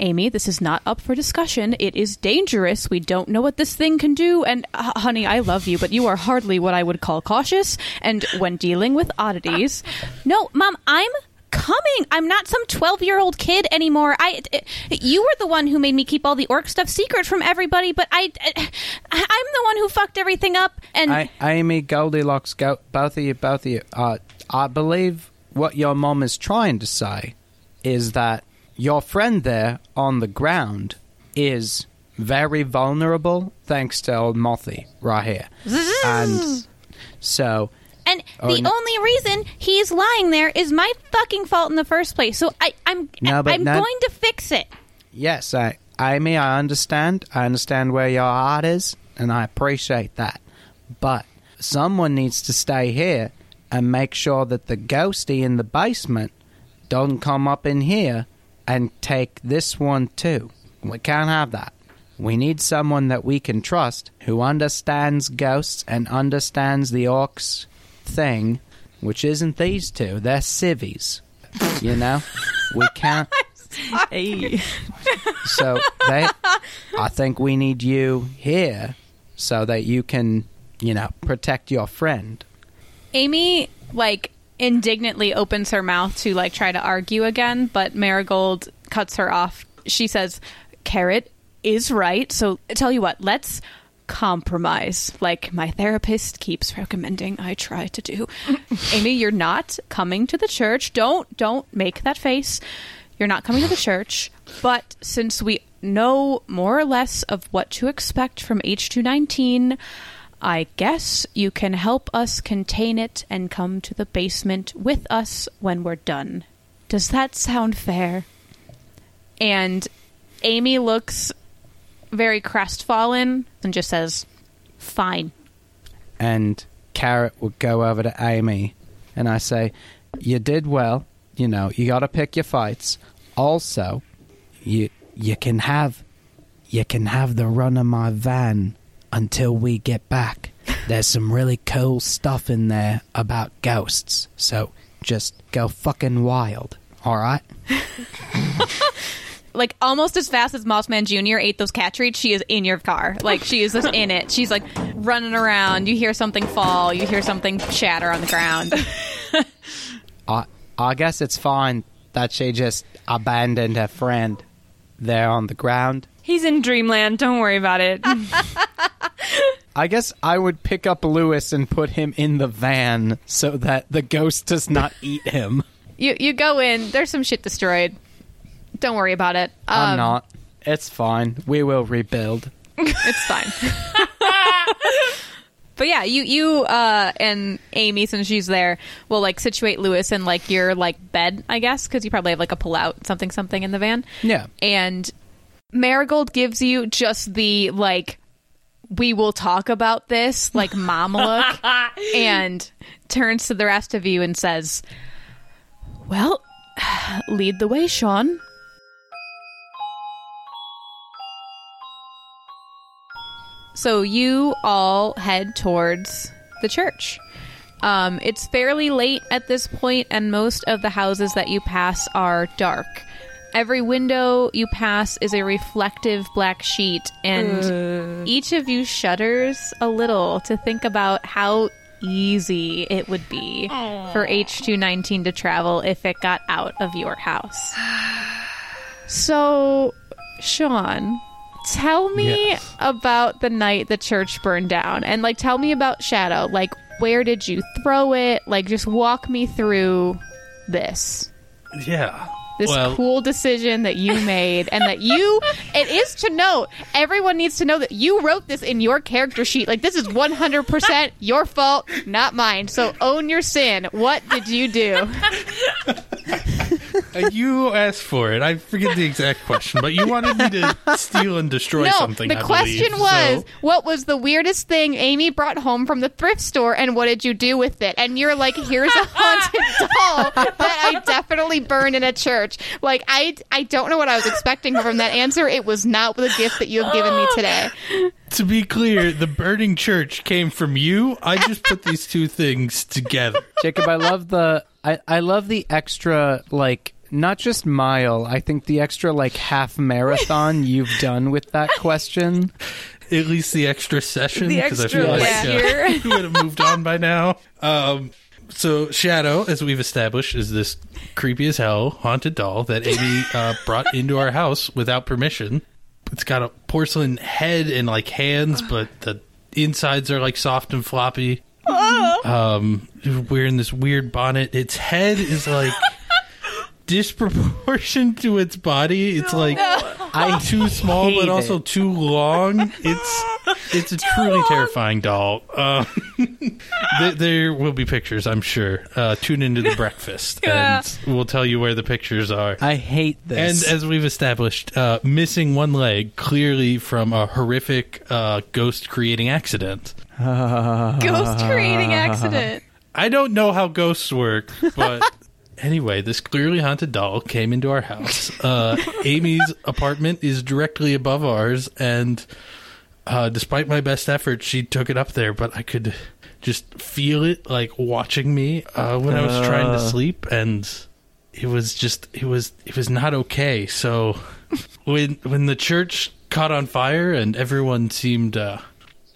Amy, this is not up for discussion. It is dangerous. We don't know what this thing can do. And, uh, honey, I love you, but you are hardly what I would call cautious. And when dealing with oddities, no, Mom, I'm coming. I'm not some 12 year old kid anymore. I, uh, you were the one who made me keep all the orc stuff secret from everybody, but I, uh, I'm the one who fucked everything up. And I, Amy, Goldilocks, go, both of you, both of you. Uh, I believe what your mom is trying to say is that your friend there on the ground is very vulnerable thanks to old Mothy right here. and so, And Oh, the no- only reason he's lying there is my fucking fault in the first place. So I, I'm, No, but I'm not- going to fix it. yes, I, Amy, I understand. I understand where your heart is, and I appreciate that. But someone needs to stay here and make sure that the ghosty in the basement don't come up in here and take this one too. We can't have that. We need someone that we can trust who understands ghosts and understands the orcs thing, which isn't these two. They're civvies. You know? We can't. hey. So they, I think we need you here so that you can, you know, protect your friend. Amy like indignantly opens her mouth to like try to argue again, but Marigold cuts her off. She says, "Carrot is right. So tell you what, let's compromise. Like my therapist keeps recommending I try to do. Amy, you're not coming to the church. Don't don't make that face. You're not coming to the church. But since we know more or less of what to expect from H219, I guess you can help us contain it and come to the basement with us when we're done. Does that sound fair? And Amy looks very crestfallen and just says, Fine. and Carrot would go over to Amy and I say, You did well. You know, you gotta pick your fights. Also, you you can have you can have the run of my van until we get back. There's some really cool stuff in there about ghosts. So just go fucking wild. Alright? Like almost as fast as Mothman Jr. ate those cat treats, she is in your car. Like she is just in it. She's like running around. You hear something fall. You hear something shatter on the ground. I I guess it's fine that she just abandoned her friend there on the ground. He's in dreamland. Don't worry about it. I guess I would pick up Lewis and put him in the van so that the ghost does not eat him. You you go in. There's some shit destroyed. Don't worry about it. I'm Um, not. It's fine. We will rebuild. It's fine. But yeah, you you uh, and Amy, since she's there, will like situate Lewis in like your like bed, I guess, because you probably have like a pull out something something in the van. Yeah. And Marigold gives you just the like we will talk about this like mom look and turns to the rest of you and says, "Well, lead the way, Sean." So you all head towards the church. Um, it's fairly late at this point, and most of the houses that you pass are dark. Every window you pass is a reflective black sheet, and each of you shudders a little to think about how easy it would be for H219 to travel if it got out of your house. So, Sean, tell me Yes. about the night the church burned down and like tell me about Shadow. Like where did you throw it? Like just walk me through this. Yeah. This well, cool decision that you made and that you it is to note everyone needs to know that you wrote this in your character sheet. Like this is 100% your fault, not mine. So own your sin. What did you do? uh, you asked for it. I forget the exact question, but you wanted me to steal and destroy no, something. the I question believe, was, so- what was the weirdest thing Amy brought home from the thrift store, and what did you do with it? And you're like, here's a haunted doll that I definitely burned in a church. Like, I, I don't know what I was expecting from that answer. It was not the gift that you have given me today. to be clear, the burning church came from you. I just put these two things together. Jacob, I love the I, I love the extra like not just mile, I think the extra like half marathon you've done with that question. At least the extra session The because I extra feel like year. uh, we would have moved on by now. Um, so Shadow, as we've established, is this creepy as hell haunted doll that Amy uh, brought into our house without permission. It's got a porcelain head and like hands, but the insides are like soft and floppy. Um, wearing this weird bonnet. Its head is like disproportioned to its body. It's like I too small hate but also it. too long. It's it's a truly terrifying doll. Um, th- there will be pictures, I'm sure. Uh, tune into the breakfast, and we'll tell you where the pictures are. I hate this. And as we've established, uh, missing one leg clearly from a horrific uh, ghost creating accident. Ghost creating accident. I don't know how ghosts work, but anyway, this clearly haunted doll came into our house. Uh, Amy's apartment is directly above ours, and uh, despite my best efforts, she took it up there. But I could just feel it like watching me uh, when I was trying to Uh. sleep, and it was just it was it was not okay. So when when the church caught on fire and everyone seemed. Uh,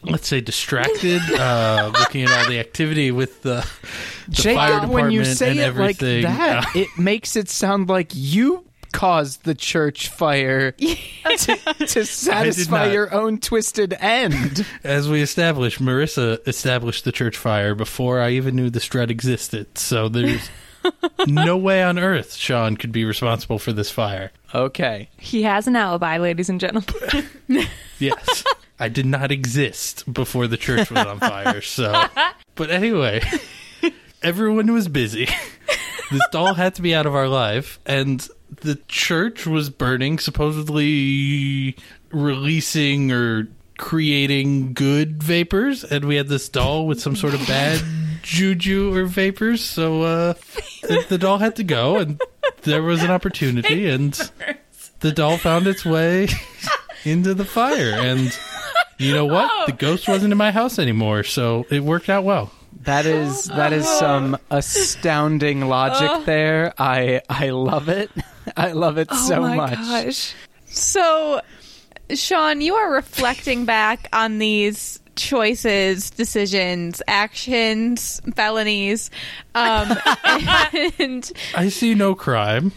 Let's say distracted, uh, looking at all the activity with the, the fire Jacob, department when you say and it like everything. that, Uh, it makes it sound like you caused the church fire to, to satisfy your own twisted end. as we established, Marissa established the church fire before I even knew the strut existed. So there's no way on earth Sean could be responsible for this fire. Okay. He has an alibi, ladies and gentlemen. Yes. I did not exist before the church was on fire. So, but anyway, everyone was busy. This doll had to be out of our life, and the church was burning, supposedly releasing or creating good vapors, and we had this doll with some sort of bad juju or vapors. So, uh, the, the doll had to go, and there was an opportunity, and the doll found its way into the fire, and. You know what? The ghost wasn't in my house anymore, so it worked out well. That is that is some astounding logic there. I I love it. I love it so oh my much. gosh. So, Sean, you are reflecting back on these choices, decisions, actions, felonies, um, and I see no crime.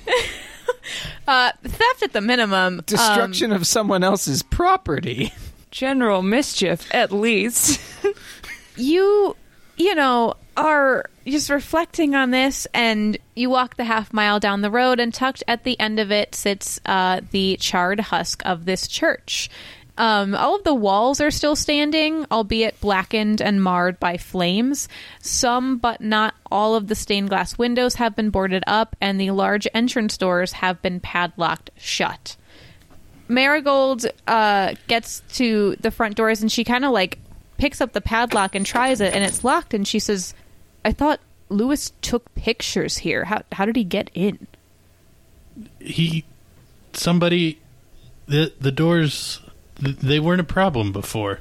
uh, theft at the minimum. Um, Destruction of someone else's property. General mischief, at least. you, you know, are just reflecting on this, and you walk the half mile down the road, and tucked at the end of it sits uh, the charred husk of this church. Um, all of the walls are still standing, albeit blackened and marred by flames. Some, but not all, of the stained glass windows have been boarded up, and the large entrance doors have been padlocked shut. Marigold uh, gets to the front doors and she kind of like picks up the padlock and tries it, and it's locked. And she says, "I thought Lewis took pictures here. How how did he get in?" He, somebody, the the doors, they weren't a problem before.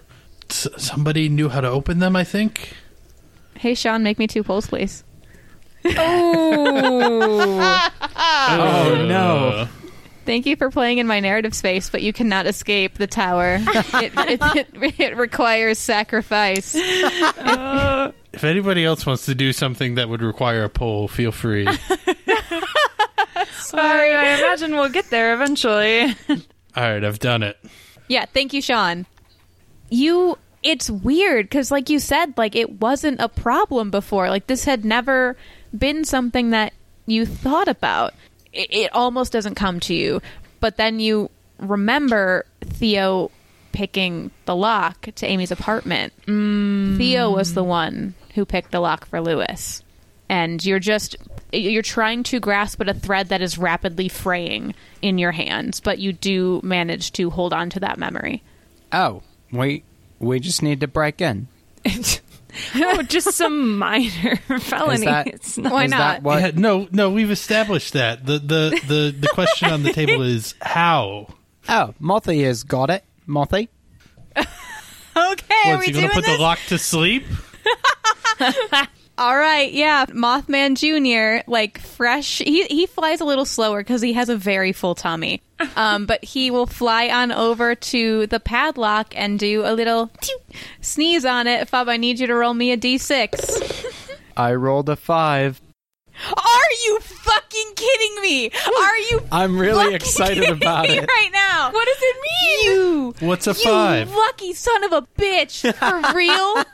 S- somebody knew how to open them. I think. Hey, Sean, make me two pulls, please. oh. Oh, no. Thank you for playing in my narrative space, but you cannot escape the tower. it, it, it, it requires sacrifice. If anybody else wants to do something that would require a pull, feel free. Sorry, I imagine we'll get there eventually. All right, I've done it. Yeah, thank you, Sean. You, it's weird because, like you said, like it wasn't a problem before. Like this had never been something that you thought about. It, it almost doesn't come to you, but then you remember Theo picking the lock to Amy's apartment. Mm. Theo was the one who picked the lock for Lewis. And you're just you're trying to grasp at a thread that is rapidly fraying in your hands, but you do manage to hold on to that memory. Oh, we we just need to break in. oh, just some minor felony. that- It's not- Why not? that what? Yeah, no, no, we've established that. The the the the question on the table is how. Oh, Mothy has got it. Mothy. Okay, are What's we he gonna put this? the lock to sleep? All right, yeah, Mothman Jr. like fresh. He he flies a little slower because he has a very full tummy. Um, but he will fly on over to the padlock and do a little sneeze on it. Fob, I need you to roll me a d6. I rolled a five. Are you fucking kidding me? Are you I'm really excited about it. right now? What does it mean? You What's a you five? lucky son of a bitch. For real?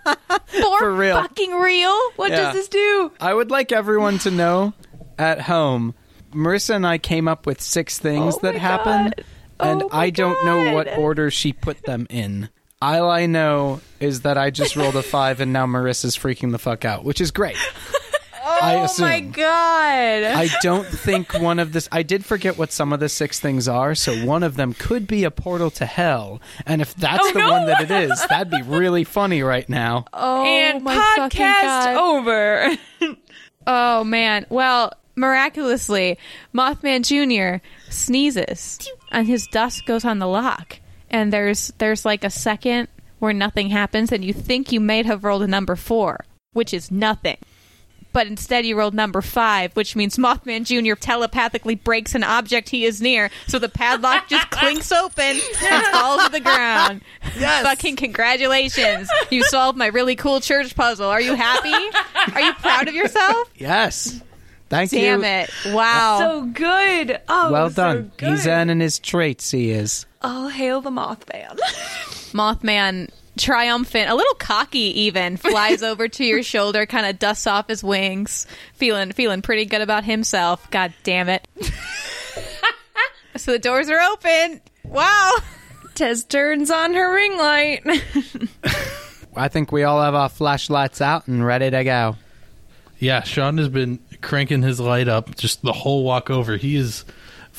For, For real. fucking real? What Yeah. does this do? I would like everyone to know at home, Marissa and I came up with six things Oh that my happened, God. and Oh I don't know what order she put them in. All I know is that I just rolled a five, and now Marissa's freaking the fuck out, which is great. I Oh assume. my god. I don't think one of this. I did forget what some of the six things are, so one of them could be a portal to hell. And if that's Oh, the one that it is, that'd be really funny right now. Oh and my fucking podcast God. over. Oh man. Well, miraculously, Mothman Jr. sneezes and his dust goes on the lock. And there's there's like a second where nothing happens and you think you may have rolled a number 4, which is nothing. But instead you rolled number 5, which means Mothman Jr. telepathically breaks an object he is near, so the padlock just clinks open and falls to the ground. Yes. Fucking congratulations. You solved my really cool church puzzle. Are you happy? Are you proud of yourself? Yes. Thank Damn you. Damn it. Wow. so good. Oh, Well so done. good. He's earning his traits, he is. All hail the Mothman. Mothman, triumphant, a little cocky even, flies over to your shoulder, kind of dusts off his wings, feeling feeling pretty good about himself. God damn it. so the doors are open. Wow. Tess turns on her ring light. I think we all have our flashlights out and ready to go. Yeah, Sean has been cranking his light up just the whole walk over. He is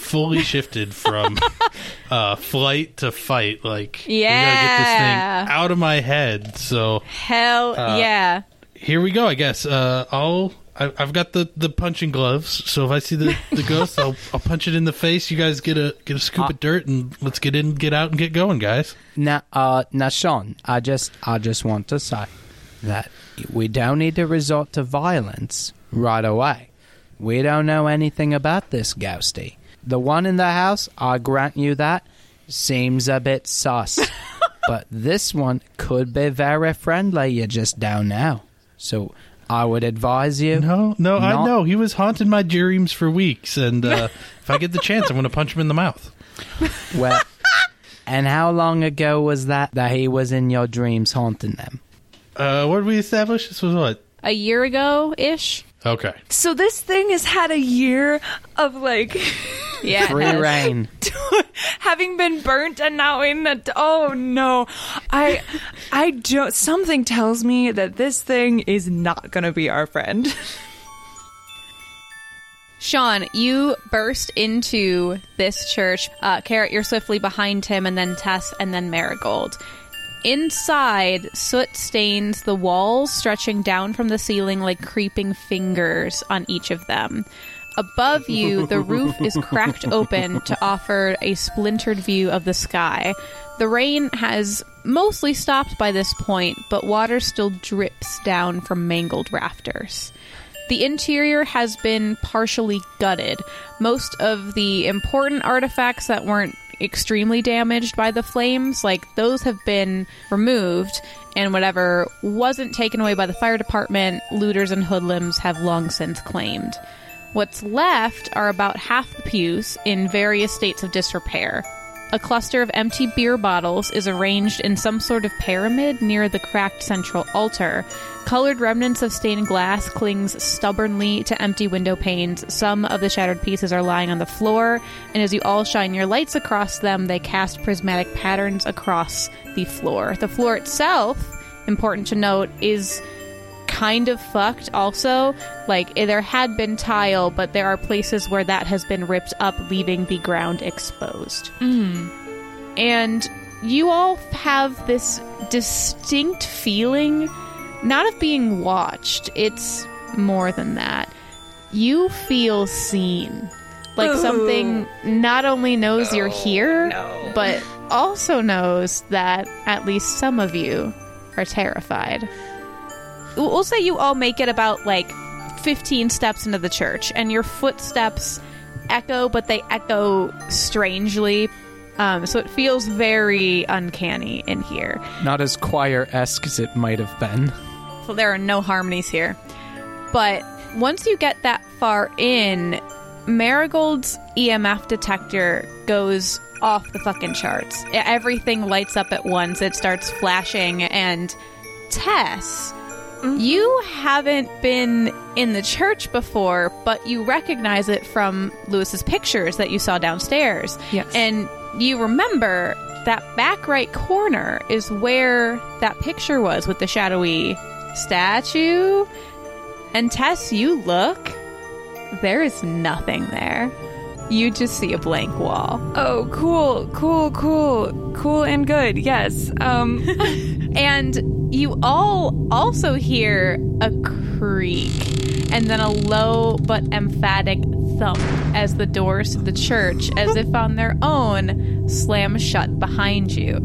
fully shifted from uh, flight to fight. Like, we gotta get this thing out of my head. So Hell Uh, yeah. here we go. I guess uh, I'll. I, I've got the, the punching gloves, so if I see the, the ghost, I'll I'll punch it in the face. You guys get a get a scoop of dirt and let's get in, get out, and get going, guys. Now, uh, now, Sean, I just, I just want to say that we don't need to resort to violence right away. We don't know anything about this ghosty. The one in the house, I grant you that, seems a bit sus. but this one could be very friendly, you just don't know. So I would advise you. No, no, I know he was haunting my dreams for weeks, and uh, if I get the chance, I'm going to punch him in the mouth. Well, and how long ago was that that he was in your dreams haunting them? Uh, what did we establish? This was what? A year ago ish. Okay. so this thing has had a year of like Yeah. Free reign. having been burnt and now in the oh no i i don't something tells me that this thing is not gonna be our friend Sean, you burst into this church. Uh, Carrot, you're swiftly behind him, and then Tess, and then Marigold. Inside, soot stains the walls, stretching down from the ceiling like creeping fingers on each of them. Above you, the roof is cracked open to offer a splintered view of the sky. The rain has mostly stopped by this point, but water still drips down from mangled rafters. The interior has been partially gutted. Most of the important artifacts that weren't extremely damaged by the flames, like those have been removed, and whatever wasn't taken away by the fire department, looters and hoodlums have long since claimed. What's left are about half the pews in various states of disrepair. A cluster of empty beer bottles is arranged in some sort of pyramid near the cracked central altar. Colored remnants of stained glass clings stubbornly to empty window panes. Some of the shattered pieces are lying on the floor, and as you all shine your lights across them, they cast prismatic patterns across the floor. The floor itself, important to note, is kind of fucked also. Like, eh, there had been tile, but there are places where that has been ripped up, leaving the ground exposed. And you all have this distinct feeling, not of being watched, it's more than that. You feel seen. Like something not only knows you're here, but also knows that at least some of you are terrified. We'll say you all make it about like 15 steps into the church, and your footsteps echo, but they echo strangely. Um, so it feels very uncanny in here. Not as choir esque as it might have been. So there are no harmonies here. But once you get that far in, Marigold's EMF detector goes off the fucking charts. Everything lights up at once. It starts flashing and Tess, Mm-hmm. you haven't been in the church before, but you recognize it from Lewis's pictures that you saw downstairs. Yes. And you remember that back right corner is where that picture was with the shadowy statue. And Tess, you look, there is nothing there. You just see a blank wall. oh cool cool cool cool and good yes um And you all also hear a creak and then a low but emphatic thump as the doors to the church, as if on their own, slam shut behind you.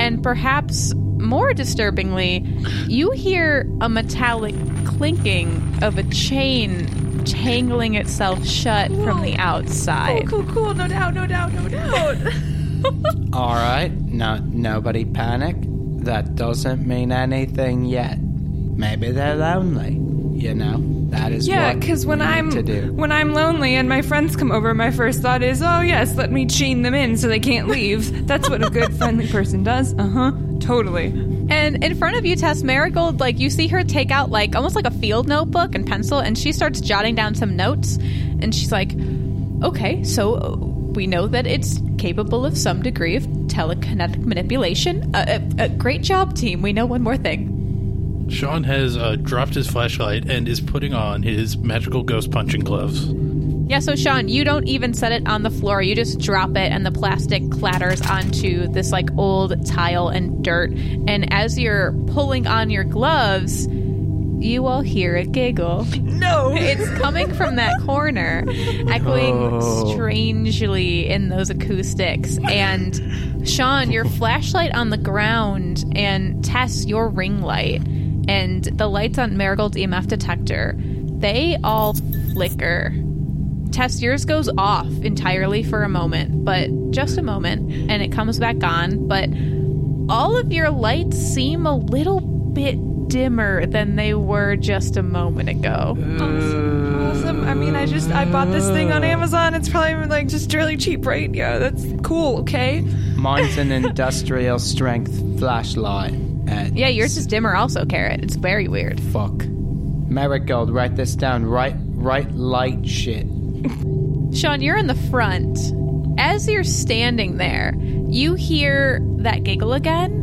And perhaps more disturbingly, you hear a metallic clinking of a chain tangling itself shut from the outside. Cool, cool cool no doubt no doubt no doubt All right, no, nobody panic. That doesn't mean anything yet. Maybe they're lonely. You know, that is Yeah, because when I'm to do. when I'm lonely and my friends come over, my first thought is, oh yes, let me chain them in so they can't leave. That's what a good friendly person does. Uh huh. Totally. And in front of you, Tess Marigold, like you see her take out like almost like a field notebook and pencil, and she starts jotting down some notes. And she's like, "Okay, so uh, we know that it's capable of some degree of telekinetic manipulation. Uh, uh, uh, great job, team. We know one more thing. Sean has uh, dropped his flashlight and is putting on his magical ghost punching gloves. Yeah, so Sean, you don't even set it on the floor. You just drop it, and the plastic clatters onto this like old tile and dirt. And as you're pulling on your gloves, you all hear a giggle. No. It's coming from that corner, echoing strangely in those acoustics. And Sean, your flashlight on the ground, and Tess, your ring light, and the lights on Marigold's EMF detector, they all flicker. Tess, yours goes off entirely for a moment, but just a moment, and it comes back on. But all of your lights seem a little bit dimmer than they were just a moment ago. Awesome. I mean, I just I bought this thing on Amazon. It's probably like just really cheap, right? Yeah, that's cool. Okay. Mine's an industrial strength flashlight. And Yeah, yours is dimmer also, Carrot. It's very weird. Fuck. Marigold, write this down. Right, right light shit. Sean, you're in the front. As you're standing there, you hear that giggle again.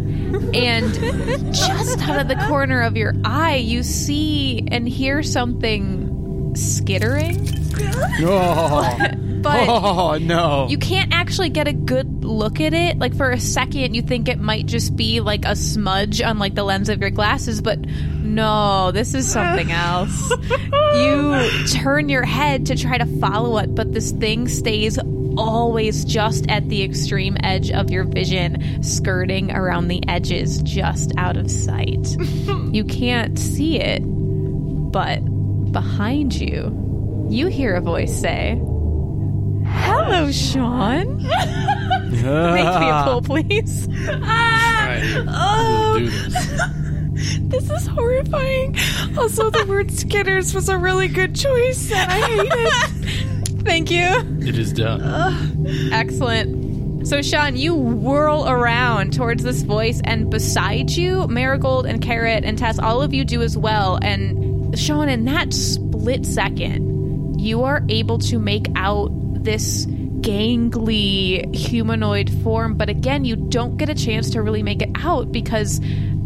And just out of the corner of your eye, you see and hear something skittering. Oh, But oh no. you can't actually get a good look at it. Like for a second, you think it might just be like a smudge on like the lens of your glasses, but no, this is something else. you turn your head to try to follow it, but this thing stays always just at the extreme edge of your vision, skirting around the edges, just out of sight. you can't see it, but behind you, you hear a voice say, Hello, Sean. Make me a pull, please. Right, we'll do this. Oh. This is horrifying. Also, the word skitters was a really good choice, and I hate it. Thank you. It is done. Excellent. So, Sean, you whirl around towards this voice, and beside you, Marigold and Carrot and Tess, all of you do as well. And, Sean, in that split second, you are able to make out this gangly humanoid form. But again, you don't get a chance to really make it out because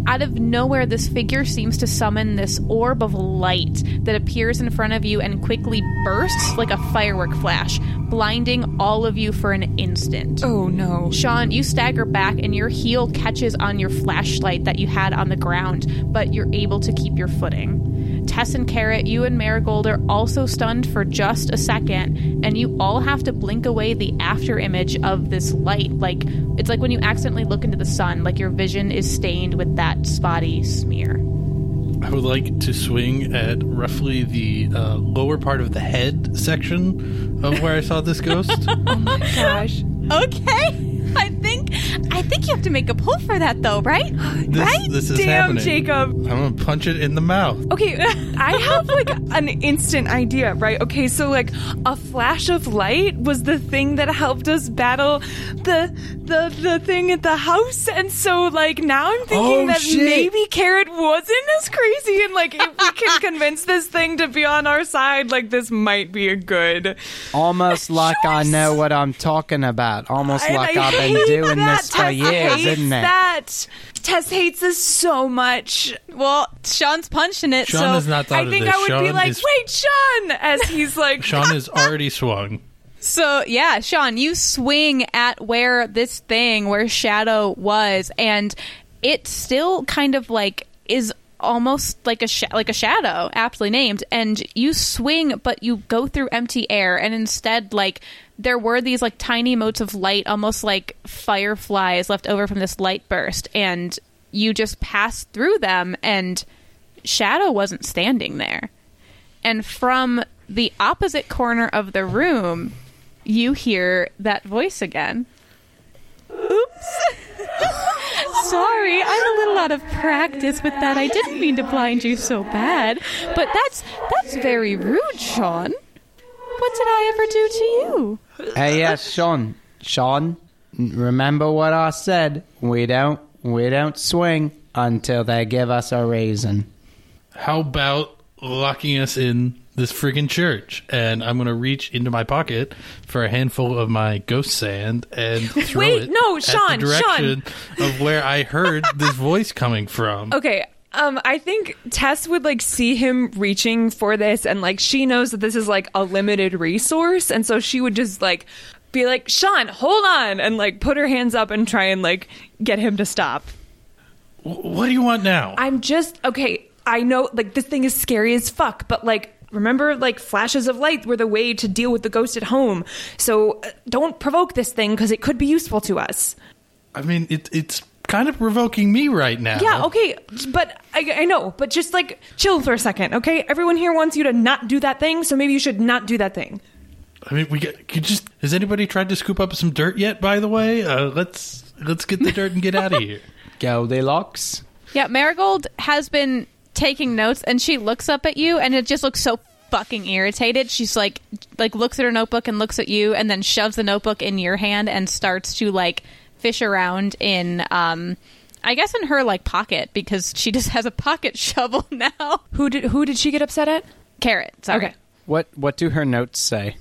out of nowhere, this figure seems to summon this orb of light that appears in front of you and quickly bursts like a firework flash, blinding all of you for an instant. Oh no. Sean, you stagger back and your heel catches on your flashlight that you had on the ground, but you're able to keep your footing. Tess and Carrot, you and Marigold are also stunned for just a second, and you all have to blink away the after image of this light. Like it's like when you accidentally look into the sun, like your vision is stained with that spotty smear. I would like to swing at roughly the uh, lower part of the head section of where I saw this ghost. Oh my gosh. Okay. I think I think you have to make a pull for that though, right? This, right? this is Damn, happening. Jacob. I'm gonna punch it in the mouth. Okay, I have like an instant idea, right? Okay, so like a flash of light was the thing that helped us battle the the the thing at the house, and so like now I'm thinking Oh, that shit. maybe Carrot wasn't as crazy, and like if we can convince this thing to be on our side, like this might be a good. Almost like I know what I'm talking about. Almost And like I I've been doing that. This for years, hates isn't it? That Tess hates this so much. Well, Sean's punching it, Sean so has not thought I of think this. I would Sean be like, is, "Wait, Sean!" As he's like, Sean is already swung. So yeah, Sean, you swing at where this thing, where Shadow was, and it still kind of like is almost like a sh- like a shadow, aptly named. And you swing, but you go through empty air, and instead, like there were these like tiny motes of light, almost like fireflies left over from this light burst, and you just pass through them, and Shadow wasn't standing there. And from the opposite corner of the room, you hear that voice again. Oops. Sorry, I'm a little out of practice with that. I didn't mean to blind you so bad. But that's that's very rude, Sean. What did I ever do to you? Hey, yes, Sean. Sean, remember what I said? We don't, we don't swing until they give us a reason. How about locking us in this friggin' church? And I'm gonna reach into my pocket for a handful of my ghost sand and throw Wait, it no, at Sean, the direction of where I heard this voice coming from. Okay. Um, I think Tess would like see him reaching for this, and like she knows that this is like a limited resource, and so she would just like be like, "Sean, hold on," and like put her hands up and try and like get him to stop. What do you want now? I'm just okay. I know like this thing is scary as fuck, but like remember like flashes of light were the way to deal with the ghost at home. So uh, don't provoke this thing because it could be useful to us. I mean, it, it's kind of provoking me right now. Yeah, okay, but I, I know, but just like chill for a second, okay? Everyone here wants you to not do that thing, so maybe you should not do that thing. I mean, we get, could just. Has anybody tried to scoop up some dirt yet? By the way, uh, let's let's get the dirt and get out of here. Goldilocks. Yeah, Marigold has been taking notes and she looks up at you and it just looks so fucking irritated. She's like like looks at her notebook and looks at you and then shoves the notebook in your hand and starts to like fish around in um I guess in her like pocket because she just has a pocket shovel now. Who did who did she get upset at? Carrot, sorry. Okay. What, what do her notes say?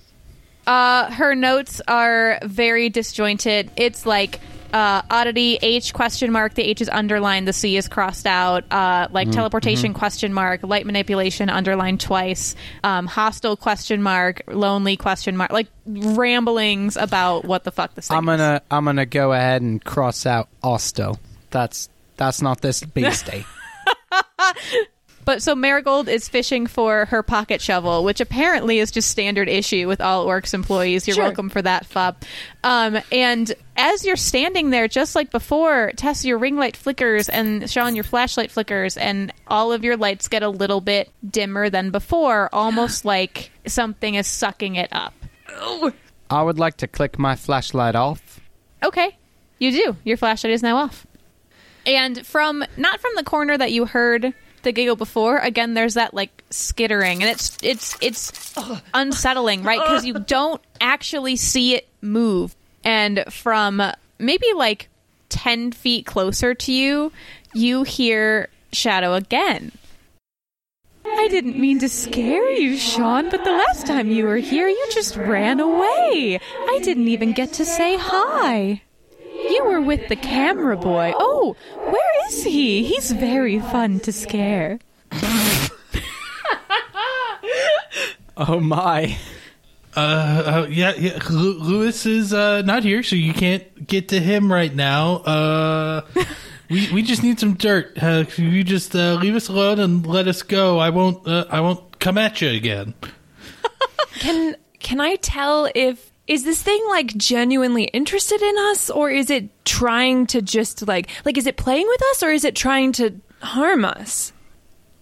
Uh, her notes are very disjointed. It's like uh, oddity H question mark. The H is underlined. The C is crossed out. Uh, like teleportation question mark. Light manipulation underlined twice. Um, hostile question mark. Lonely question mark. Like ramblings about what the fuck this I'm gonna I'm gonna go ahead and cross out Osto. That's that's not this beast day. But so Marigold is fishing for her pocket shovel, which apparently is just standard issue with all Orcs employees. You're Sure. welcome for that, Fub. Um, and as you're standing there, just like before, Tess, your ring light flickers, and Sean, your flashlight flickers, and all of your lights get a little bit dimmer than before, almost like something is sucking it up. I would like to click my flashlight off. Okay, you do. Your flashlight is now off. And from not from the corner that you heard the giggle before, again there's that like skittering and it's it's it's unsettling, right? Cuz you don't actually see it move. And from maybe like 10 feet closer to you, you hear Shadow again. I didn't mean to scare you, Sean, but the last time you were here, you just ran away. I didn't even get to say hi. You were with the camera boy. Oh, where is he? He's very fun to scare. Oh my. Uh, uh yeah, yeah. Lu- Lewis is uh, not here, so you can't get to him right now. Uh, we we just need some dirt. Uh, can you just uh, leave us alone and let us go? I won't. Uh, I won't come at you again. Can can I tell if is this thing like genuinely interested in us or is it trying to just like like is it playing with us or is it trying to harm us?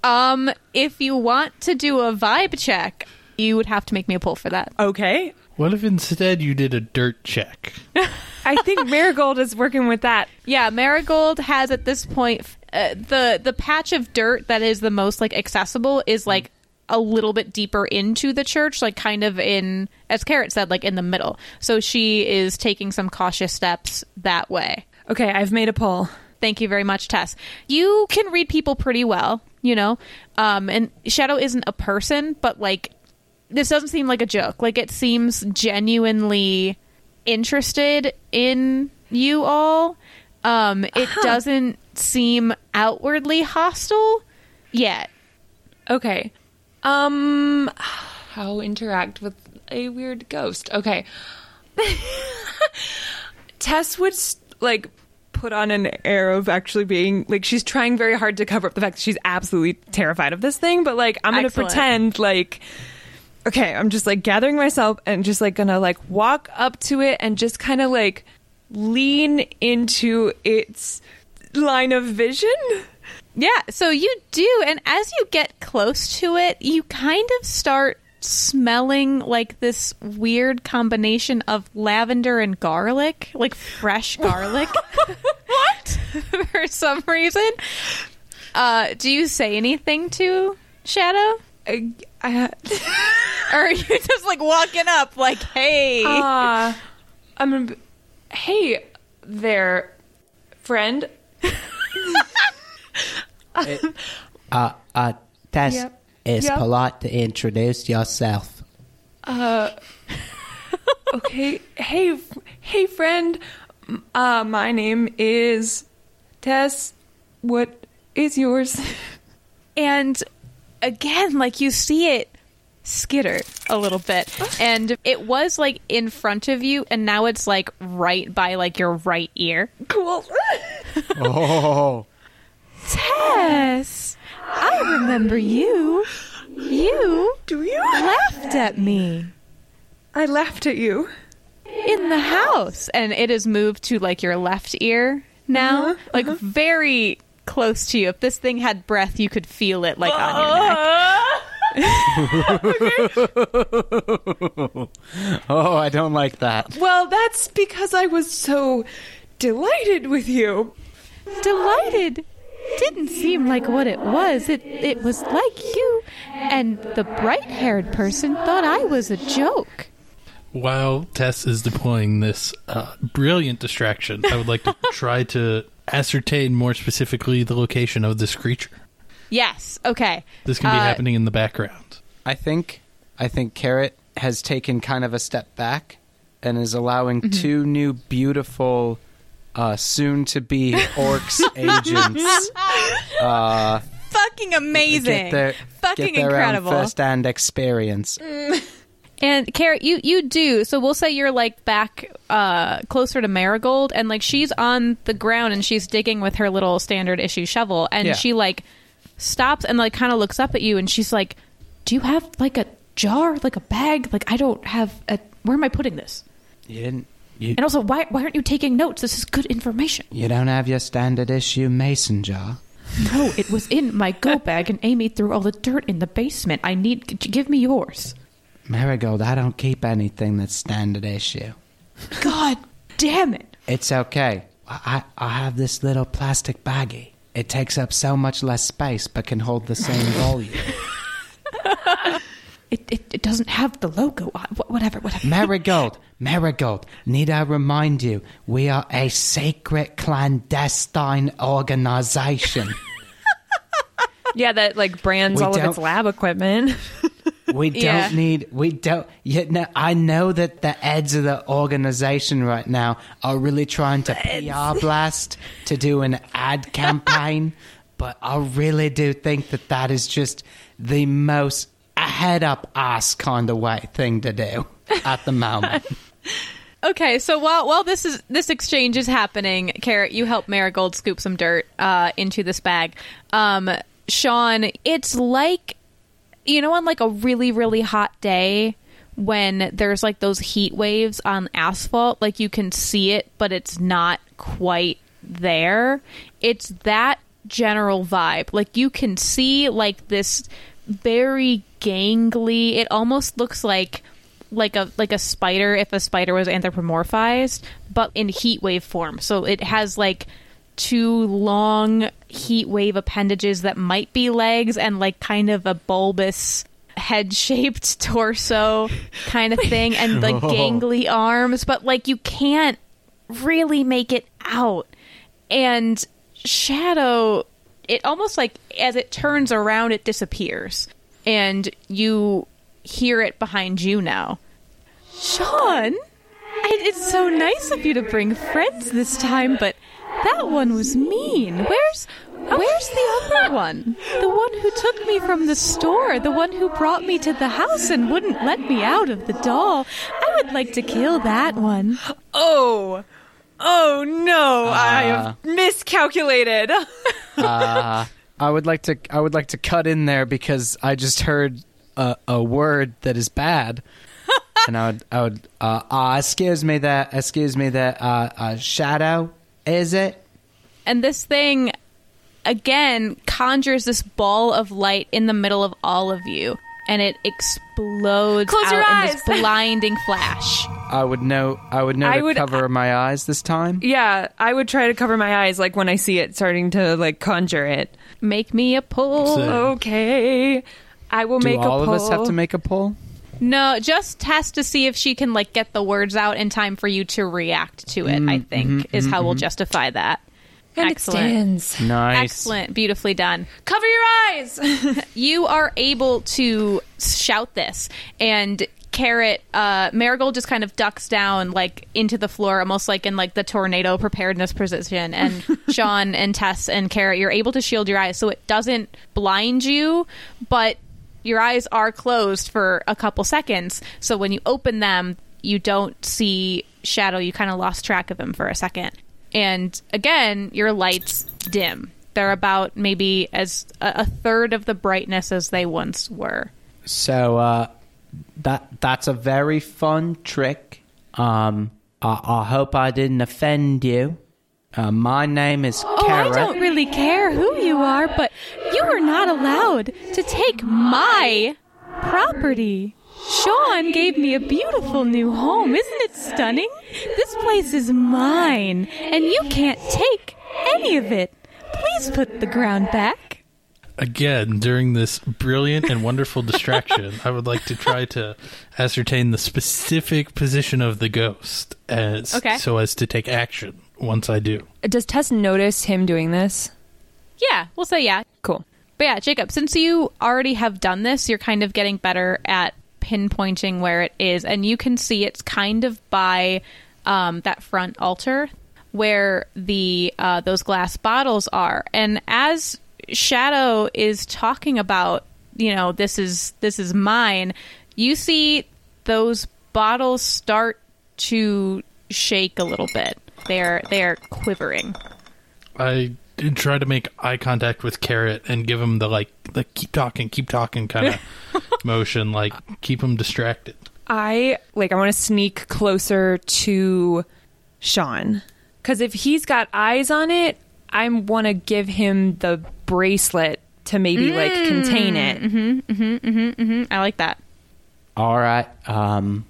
Um if you want to do a vibe check, you would have to make me a pull for that. Okay. What if instead you did a dirt check? I think Marigold is working with that. Yeah, Marigold has at this point uh, the the patch of dirt that is the most like accessible is like a little bit deeper into the church, like kind of in as Carrot said, like in the middle. So she is taking some cautious steps that way. Okay, I've made a pull. Thank you very much, Tess. You can read people pretty well, you know. Um, and Shadow isn't a person, but like this doesn't seem like a joke. Like it seems genuinely interested in you all. Um, it doesn't seem outwardly hostile yet. Okay. Um how interact with a weird ghost. Okay. Tess would like put on an air of actually being like she's trying very hard to cover up the fact that she's absolutely terrified of this thing, but like I'm going to pretend like okay, I'm just like gathering myself and just like going to like walk up to it and just kind of like lean into its line of vision. Yeah, so you do, and as you get close to it, you kind of start smelling like this weird combination of lavender and garlic, like fresh garlic. what? For some reason. Uh, do you say anything to Shadow? I, I, Or are you just like walking up like, hey? Uh, I'm gonna be, hey there, friend. Uh, uh, Tess, Yep. it's Yep. polite to introduce yourself. Uh, okay. Hey, hey, friend. Uh, my name is Tess. What is yours? and again like you see it skitter a little bit and it was like in front of you and now it's like right by like your right ear cool. Oh. Tess, I remember you. You Do you? laughed at me I laughed at you. in the house and it has moved to like your left ear now uh-huh, uh-huh. like very close to you if this thing had breath you could feel it like on your neck Oh, I don't like that. Well, that's because I was so delighted with you. delighted. Didn't seem like what it was. It it was like you, and the bright-haired person thought I was a joke. While Tess is deploying this uh, brilliant distraction, I would like to try to ascertain more specifically the location of this creature. yes okay This can be Uh, happening in the background. I think I think Carrot has taken kind of a step back and is allowing two new beautiful, uh, soon to be orcs agents uh, Fucking amazing. get their, Fucking get their incredible. own first hand experience. And Carrot, you you do. So we'll say you're like back uh closer to Marigold and like she's on the ground and she's digging with her little standard issue shovel and Yeah. she like stops and like kind of looks up at you and she's like, "Do you have like a jar, like a bag? Like I don't have a where am I putting this?" You didn't. You, And also, why why aren't you taking notes? This is good information. you don't have your standard issue mason jar. No, it was in my go bag and Amy threw all the dirt in the basement. I need give me yours. Marigold, I don't keep anything that's standard issue. God damn it. It's okay. I, I have this little plastic baggie. It takes up so much less space but can hold the same volume. It, it, it doesn't have the logo. on- wh- Whatever, whatever. Marigold, Marigold, need I remind you, we are a secret clandestine organization. Yeah, that like brands We all of its lab equipment. We don't Yeah. need. We don't. Yet no, I know that the heads of the organization right now are really trying to PR blast to do an ad campaign, but I really do think that that is just the most head up ass kind of way thing to do at the moment. Okay, so while while this is this exchange is happening, Carrot, you help Marigold scoop some dirt uh, into this bag. Um, Sean, it's like you know, on like a really really hot day when there's like those heat waves on asphalt, like you can see it, but it's not quite there. It's that general vibe. Like you can see like this very gangly. It almost looks like like a like a spider if a spider was anthropomorphized, but in heat wave form. So it has like two long heat wave appendages that might be legs and like kind of a bulbous head shaped torso kind of thing and like gangly arms, but like you can't really make it out. And Shadow, it almost like as it turns around, it disappears. And you hear it behind you now. Sean, I, it's so nice of you to bring friends this time, but that one was mean. Where's where's the other one? The one who took me from the store, the one who brought me to the house and wouldn't let me out of the doll. I would like to kill that one. oh, oh no! I have miscalculated. Uh, I would like to. I would like to cut in there because I just heard a, a word that is bad, and I would. I would. Uh, uh, excuse me. That. Excuse me. That. Uh, uh, shadow. Is it? And this thing again conjures this ball of light in the middle of all of you. And it explodes Close out your in this blinding flash. I would know. I would know I to would- cover uh, my eyes this time. yeah, I would try to cover my eyes like when I see it starting to like conjure it. Make me a pull. So- Okay, I will make a pull. Do make all a of us have to make a pull? No, just test to see if she can like get the words out in time for you to react to it. Mm-hmm, I think mm-hmm, is how we'll mm-hmm. justify that. And Excellent. it stands. Nice. Excellent, beautifully done. Cover your eyes. You are able to shout this, and Carrot uh, Marigold just kind of ducks down like into the floor, almost like in like the tornado preparedness position. And Sean and Tess and Carrot, you're able to shield your eyes so it doesn't blind you, but your eyes are closed for a couple seconds. So when you open them, you don't see Shadow. You kind of lost track of him for a second. And again, your lights dim. They're about maybe as a, a third of the brightness as they once were. So uh, that that's a very fun trick. Um, I, I hope I didn't offend you. Uh, my name is Oh. I don't really care who you are, but you are not allowed to take my property. Sean gave me a beautiful new home. Isn't it stunning? This place is mine, and you can't take any of it. Please put the ground back. Again, during this brilliant and wonderful distraction, I would like to try to ascertain the specific position of the ghost as Okay. so as to take action once I do. Does Tess notice him doing this? Yeah, we'll say yeah. Cool. But yeah, Jacob, since you already have done this, you're kind of getting better at pinpointing where it is, and you can see it's kind of by um, that front altar where the uh, those glass bottles are. And as Shadow is talking about, you know, this is this is mine. You see those bottles start to shake a little bit. They're they're quivering. I did try to make eye contact with Carrot and give him the like, like keep talking, keep talking kind of motion, like keep him distracted. I like I want to sneak closer to Sean cuz if he's got eyes on it, I want to give him the bracelet to maybe like contain it. Mm-hmm, mm-hmm, mm-hmm, I like that. All right. Um,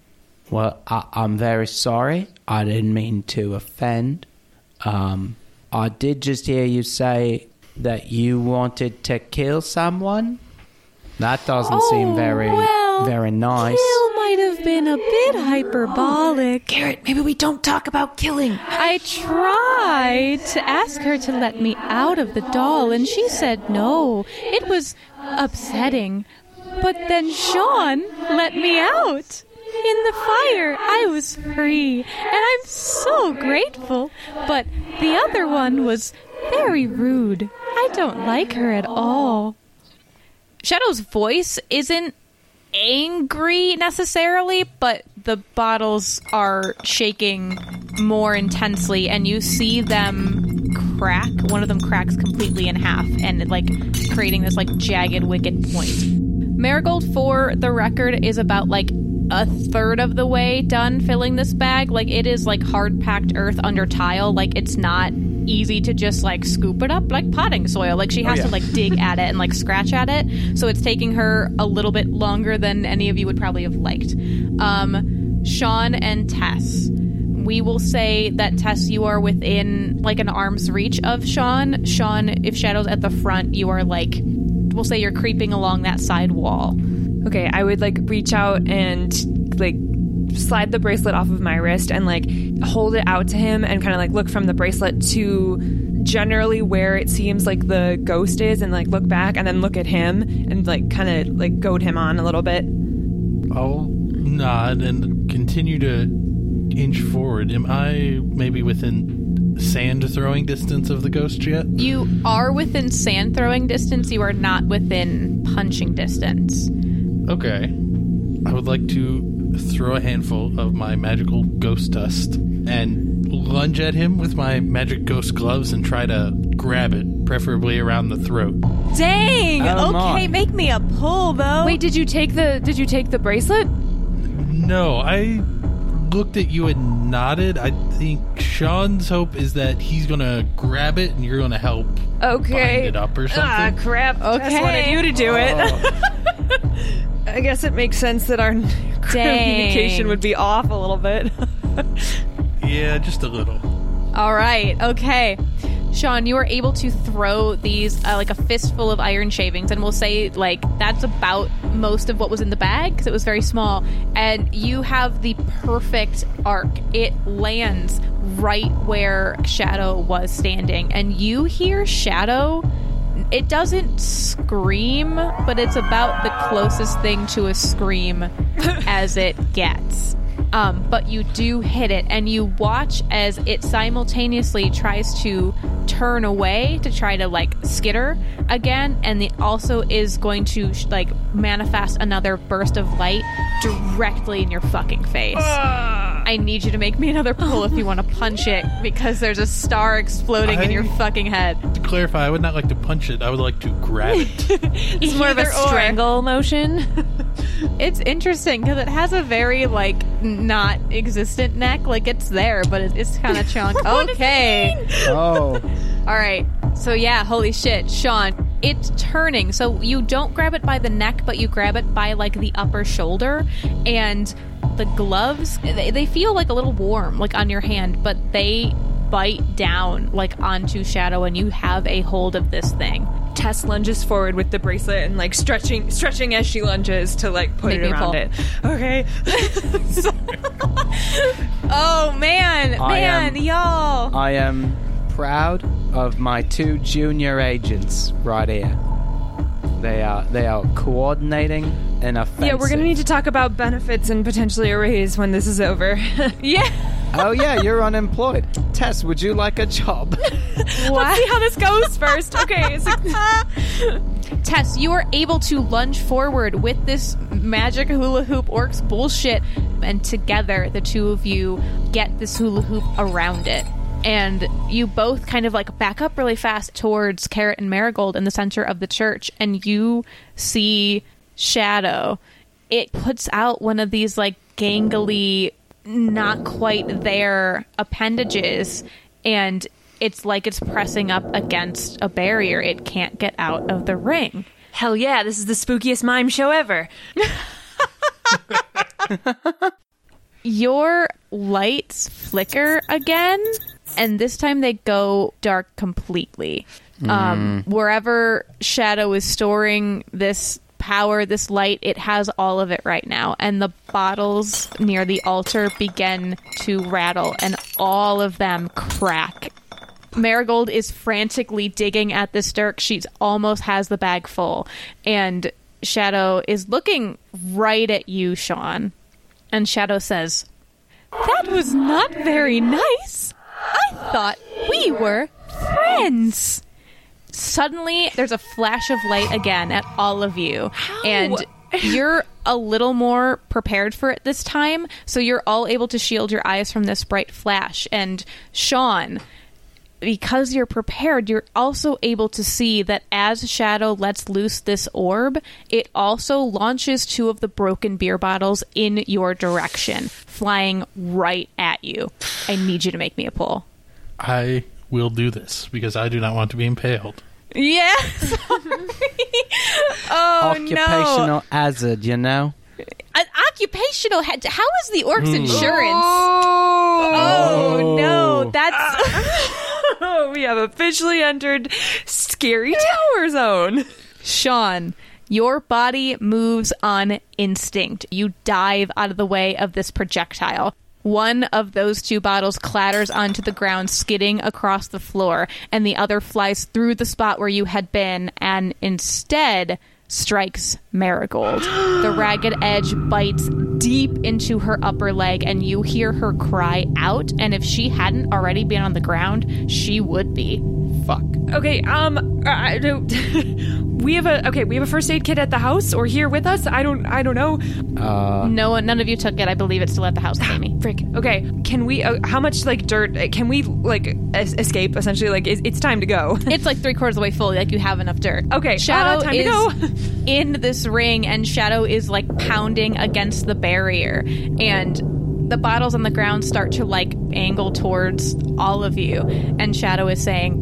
well, I, I'm very sorry. I didn't mean to offend. Um, I did just hear you say that you wanted to kill someone. That doesn't seem very, oh, well, very nice. Kill might have been a bit hyperbolic. Garrett, maybe we don't talk about killing. I tried to ask her to let me out of the doll, and she said no. It was upsetting. But then Sean let me out. In the fire, I was free, and I'm so grateful. But the other one was very rude. I don't like her at all. Shadow's voice isn't angry necessarily, but the bottles are shaking more intensely, and you see them crack. One of them cracks completely in half, and like creating this like jagged, wicked point. Marigold, for the record, is about like a third of the way done filling this bag. Like it is like hard packed earth under tile. Like it's not easy to just like scoop it up like potting soil. Like she has to like dig at it and like scratch at it. So it's taking her a little bit longer than any of you would probably have liked. Um, Sean and Tess. We will say that Tess, you are within like an arm's reach of Sean. Sean, if Shadow's at the front, you are like, we'll say you're creeping along that side wall. Okay, I would like reach out and like slide the bracelet off of my wrist and like hold it out to him and kind of like look from the bracelet to generally where it seems like the ghost is and like look back and then look at him and like kind of like goad him on a little bit. I'll nod and continue to inch forward. Am I maybe within sand throwing distance of the ghost yet? You are within sand throwing distance. You are not within punching distance. Okay. I would like to throw a handful of my magical ghost dust and lunge at him with my magic ghost gloves and try to grab it, preferably around the throat. Dang. Oh, okay, my. make me a pull though. Wait, did you take the did you take the bracelet? No, I looked at you and nodded. I think Sean's hope is that he's gonna grab it and you're gonna help Okay. bind it up or something. Ah, crap. Tess Okay. wanted you to do it. I guess it makes sense that our communication would be off a little bit. yeah, just a little. All right. Okay. Sean, you are able to throw these uh, like a fistful of iron shavings, and we'll say like that's about most of what was in the bag because it was very small. And you have the perfect arc. It lands right where Shadow was standing, and you hear Shadow. It doesn't scream, but it's about the closest thing to a scream as it gets. Um, but you do hit it, and you watch as it simultaneously tries to turn away to try to like skitter again, and it also is going to sh- like manifest another burst of light directly in your fucking face. I need you to make me another pull if you want to punch it because there's a star exploding in your fucking head. To clarify, I would not like to punch it. I would like to grab it. It's more of a Either or. strangle motion. It's interesting because it has a very like not existent neck. Like it's there, but it, it's kind of chunk. okay. Oh, All right. So yeah, holy shit, Sean. It's turning. So you don't grab it by the neck, but you grab it by like the upper shoulder, and the gloves they, they feel like a little warm, like on your hand, but they bite down like onto Shadow, and you have a hold of this thing. Tess lunges forward with the bracelet and like stretching stretching as she lunges to like put Make it me around pull. it. Okay. Oh man, I man, am- y'all. I am proud of my two junior agents right here. They are they are coordinating an offensive. Yeah, we're gonna need to talk about benefits and potentially a raise when this is over. Yeah. Oh yeah, you're unemployed. Tess, would you like a job? Let's see how this goes first. Okay. So, Tess, you are able to lunge forward with this magic hula hoop orcs bullshit, and together the two of you get this hula hoop around it. And you both kind of like back up really fast towards Carrot and Marigold in the center of the church, and you see Shadow. It puts out one of these like gangly, not quite there appendages, and it's like it's pressing up against a barrier. It can't get out of the ring. hell yeah, this is the spookiest mime show ever. Your lights flicker again, and this time they go dark completely. Um, wherever Shadow is storing this power, this light, it has all of it right now. And the bottles near the altar begin to rattle, and all of them crack. Marigold is frantically digging at this dirt. She almost has the bag full. And Shadow is looking right at you, Sean. And Shadow says, That was not very nice. I thought we were friends. Suddenly, there's a flash of light again at all of you. And you're a little more prepared for it this time. So you're all able to shield your eyes from this bright flash. And Sean, because you're prepared, you're also able to see that as Shadow lets loose this orb, it also launches two of the broken beer bottles in your direction, flying right at you. I need you to make me a pull. I will do this because I do not want to be impaled. Yeah. oh no. Occupational hazard, you know. An occupational. Ha- how is the orc's hmm. insurance? Oh, no, that's Oh, we have officially entered Scary Tower Zone. Sean. Your body moves on instinct. You dive out of the way of this projectile. One of those two bottles clatters onto the ground, skidding across the floor, and the other flies through the spot where you had been and instead strikes Marigold. the ragged edge bites deep into her upper leg, and you hear her cry out. And if she hadn't already been on the ground, she would be. Fuck. Okay, um, I don't. we have a okay. We have a first aid kit at the house or here with us. I don't. I don't know. no one, none of you took it. I believe it's still at the house Amy. Frick. Okay, can we? Uh, how much like dirt uh, can we like es- escape? Essentially, like it's, it's time to go. It's like three quarters of the way full. Like you have enough dirt. Okay, Shadow uh, time to is go. in this ring, and Shadow is like pounding against the barrier, and the bottles on the ground start to like angle towards all of you, and Shadow is saying.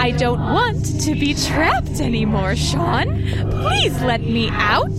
I don't want to be trapped anymore, Sean. Please let me out.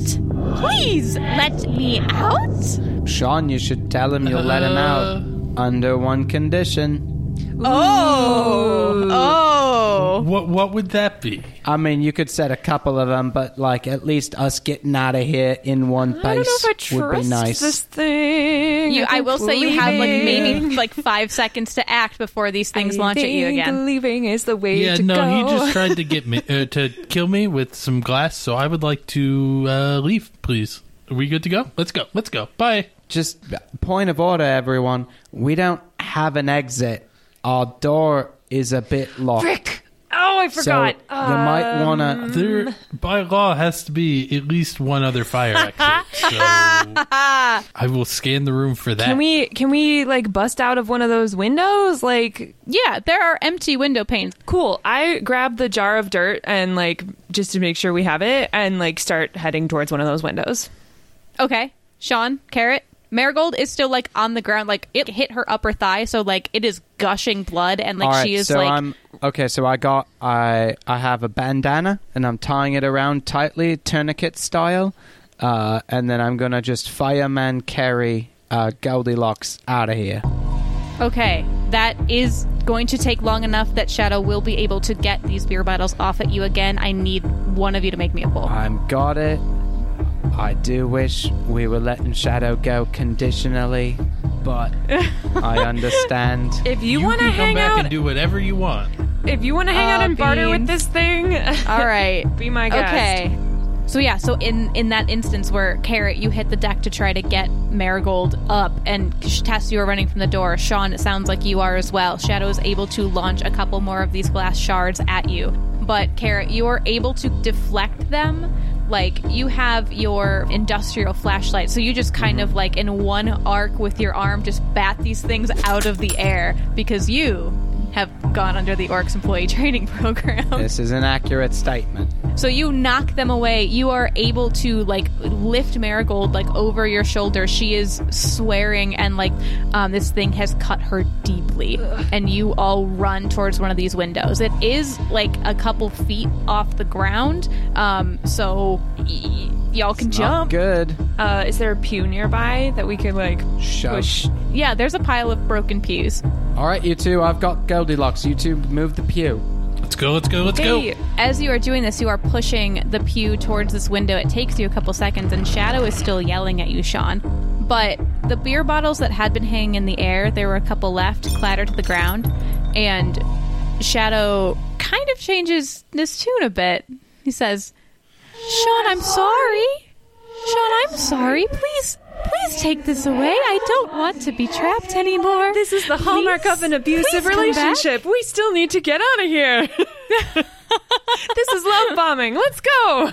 Please let me out. Sean, you should tell him you'll let him out uh. under one condition. Oh, oh! What what would that be? I mean, you could set a couple of them, but like at least us getting out of here in one pace I don't know if I would be trust nice. this thing. You, I will say you have like maybe like five seconds to act before these things launch at you I think again. Leaving is the way Yeah, to no, go. he just tried to get me uh, to kill me with some glass. So I would like to uh, leave, please. Are we good to go? Let's go. Let's go. Bye. Just point of order, everyone. We don't have an exit. Our door is a bit locked. Frick. Oh, I So forgot. you might Um, wanna. There, by law, has to be at least one other fire exit. So I will scan the room for that. Can we can we like bust out of one of those windows? Like Yeah, there are empty window panes. cool. I grab the jar of dirt and like just to make sure we have it and like start heading towards one of those windows. Okay, Sean, Carrot, Marigold is still like on the ground, like it hit her upper thigh, so like it is gushing blood, and like right, she is so like I'm okay. So I got I I have a bandana and I'm tying it around tightly, tourniquet style, uh, and then I'm gonna just fireman carry uh, Goldilocks out of here. Okay, that is going to take long enough that Shadow will be able to get these beer bottles off at you again. I need one of you to make me a pull. I'm got it. I do wish we were letting Shadow go conditionally, but I understand. If you, you want to can come hang back out, and do whatever you want. if you want to hang ah, out Aw, and barter with this thing, All right. be my guest. Okay. So yeah, so in in that instance where Carrot, you hit the deck to try to get Marigold up, and Tess, you are running from the door. Sean, it sounds like you are as well. Shadow is able to launch a couple more of these glass shards at you, but Carrot, you are able to deflect them. Like you have your industrial flashlight, so you just kind of like in one arc with your arm just bat these things out of the air because you have gone under the Orcs employee training program. This is an accurate statement. So you knock them away. You are able to like lift Marigold like over your shoulder. She is swearing, and like um, this thing has cut her deeply. And you all run towards one of these windows. It is like a couple feet off the ground, um, so y- y'all can Not jump. good. Uh, is there a pew nearby that we could like Shove. push? Yeah, there's a pile of broken pews. All right, you two. I've got Goldilocks. You two move the pew. Let's go. Let's go. Let's Hey, go. as you are doing this, you are pushing the pew towards this window. It takes you a couple seconds, and Shadow is still yelling at you, Sean. But the beer bottles that had been hanging in the air, there were a couple left, clatter to the ground, and Shadow kind of changes his tune a bit. He says, Sean, I'm sorry. Sean, I'm sorry. Please, please take this away. I don't want to be trapped anymore. This is the hallmark Please- of an abusive please back. relationship. We still need to get out of here. this is love bombing. Let's go.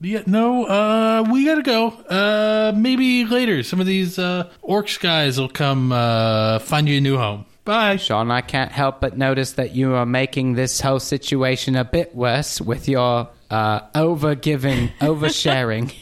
Yeah, no, uh, we gotta go. Uh, maybe later. Some of these uh, orcs guys will come uh, find you a new home. Bye. Sean, I can't help but notice that you are making this whole situation a bit worse with your uh, over giving, oversharing.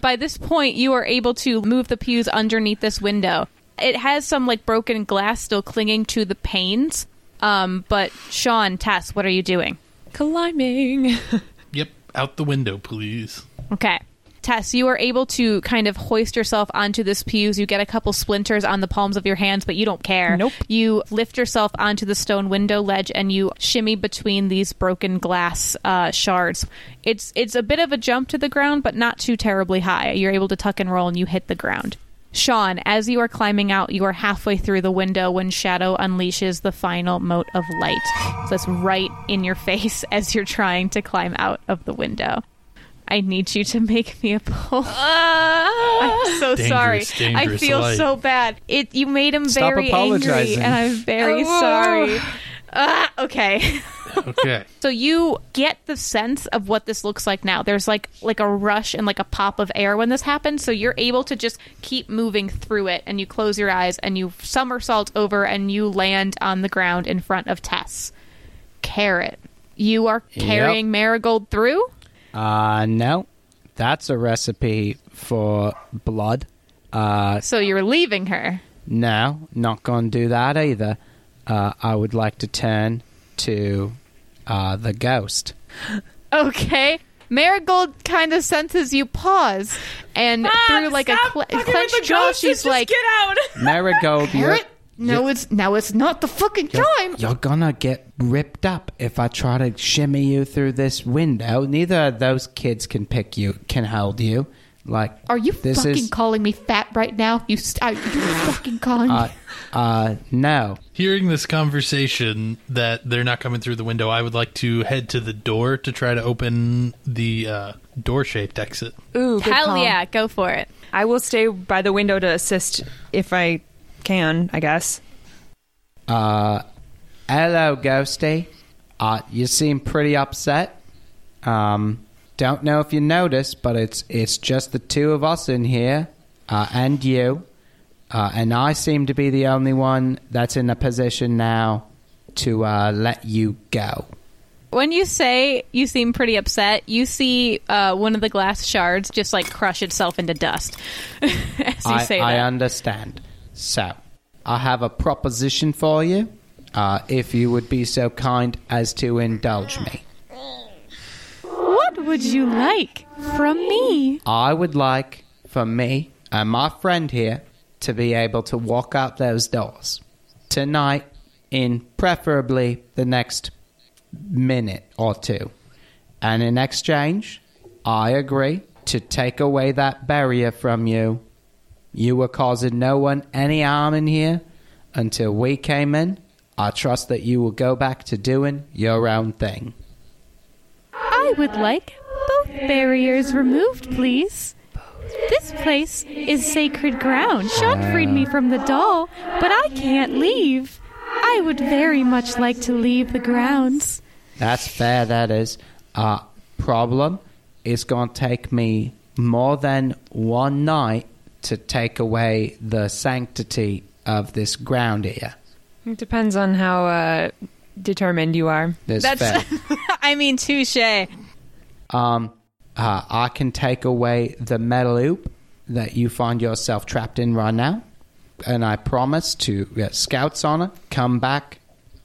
By this point, you are able to move the pews underneath this window. It has some like broken glass still clinging to the panes. Um, but Sean, Tess, what are you doing? Climbing. Yep, out the window, please. Okay. Tess, you are able to kind of hoist yourself onto this pews. You get a couple splinters on the palms of your hands, but you don't care. Nope. You lift yourself onto the stone window ledge and you shimmy between these broken glass uh, shards. It's it's a bit of a jump to the ground, but not too terribly high. You're able to tuck and roll and you hit the ground. Sean, as you are climbing out, you are halfway through the window when Shadow unleashes the final mote of light. So it's right in your face as you're trying to climb out of the window. I need you to make me a pull. I'm so Dangerous, sorry. I feel light. so bad. It you made him Stop very angry, and I'm very Oh. sorry. Ah, okay. Okay. So you get the sense of what this looks like now. There's like like a rush and like a pop of air when this happens, so you're able to just keep moving through it and you close your eyes and you somersault over and you land on the ground in front of Tess. Carrot. You are carrying Marigold through? Uh, no. That's a recipe for blood. Uh, So you're leaving her. no, not going to do that either. Uh, I would like to turn to uh, the ghost. Okay. Marigold kind of senses you pause, and through like a cle- clenched jaw, she's like, "Get out!" Marigold, you're, "Carrot, no, it's now it's not the fucking you're, time." you're gonna get ripped up if I try to shimmy you through this window. Neither of those kids can pick you, can hold you. Like, Are you this fucking is, calling me fat right now? You, st- are you fucking calling uh, me? uh, no. Hearing this conversation that they're not coming through the window, I would like to head to the door to try to open the uh, door shaped exit. Ooh, Hell call. yeah, go for it. I will stay by the window to assist if I can. I guess. Uh, hello, Ghosty. Uh, you seem pretty upset. Um, don't know if you noticed, but it's it's just the two of us in here, uh, and you, uh, and I seem to be the only one that's in a position now to uh, let you go. When you say you seem pretty upset, you see uh, one of the glass shards just like crush itself into dust as you I, say I that. understand. So, I have a proposition for you. Uh, if you would be so kind as to indulge me. What would you like from me? I would like for me and my friend here to be able to walk out those doors tonight in preferably the next minute or two. And in exchange, I agree to take away that barrier from you. You were causing no one any harm in here until we came in. I trust that you will go back to doing your own thing. I would like both barriers removed, please. This place is sacred ground. Sean freed me from the doll, but I can't leave. I would very much like to leave the grounds. That's fair, that is. Uh, problem it's going to take me more than one night to take away the sanctity of this ground here. It depends on how uh, determined you are. This That's, fair. I mean, touche. Um, uh, I can take away the metal loop that you find yourself trapped in right now, and I promise to get scouts on it, come back,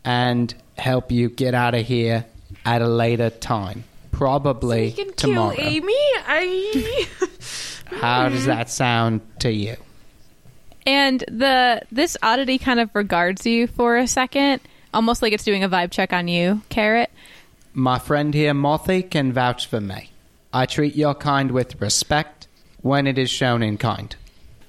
and help you get out of here at a later time, probably tomorrow. Kill Amy. I. How does that sound to you? And the this oddity kind of regards you for a second, almost like it's doing a vibe check on you, Carrot. My friend here, Mothy, can vouch for me. I treat your kind with respect when it is shown in kind.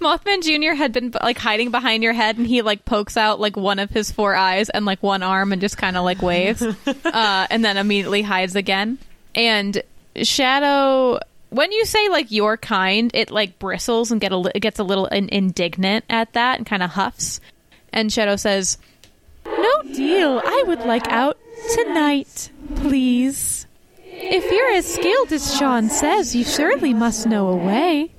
Mothman Jr. had been like hiding behind your head, and he like pokes out like one of his four eyes and like one arm, and just kind of like waves, uh, and then immediately hides again. And Shadow, when you say like your kind, it like bristles and get a li- gets a little in- indignant at that and kind of huffs. And Shadow says, No deal. I would like out tonight, please. If you're as skilled as Sean says, you surely must know a way.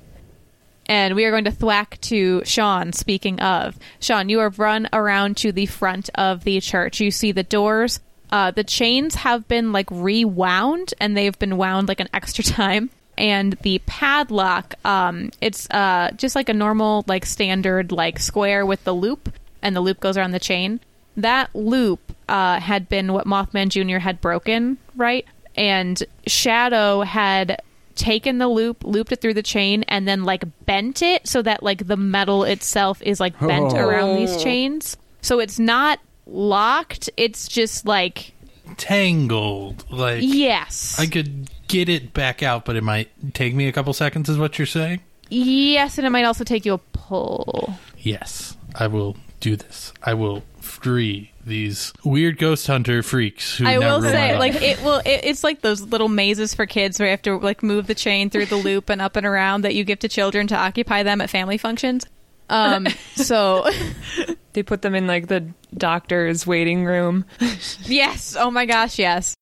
And we are going to thwack to Sean. Speaking of, Sean, you have run around to the front of the church. You see the doors. Uh, the chains have been like rewound, and they've been wound like an extra time. And the padlock, um, it's uh, just like a normal, like standard, like square with the loop, and the loop goes around the chain. That loop uh, had been what Mothman Jr. had broken, right? And Shadow had taken the loop, looped it through the chain, and then like bent it so that like the metal itself is like bent Oh. around these chains. So it's not locked. It's just like Tangled. Like yes, I could get it back out, but it might take me a couple seconds. Is what you're saying? yes, and it might also take you a pull. Yes, I will do this. I will free these weird ghost hunter freaks. Who I will say, like it will. It, it's like those little mazes for kids where you have to like move the chain through the loop and up and around that you give to children to occupy them at family functions. Um, so They put them in like the doctor's waiting room. Yes. Oh my gosh, yes.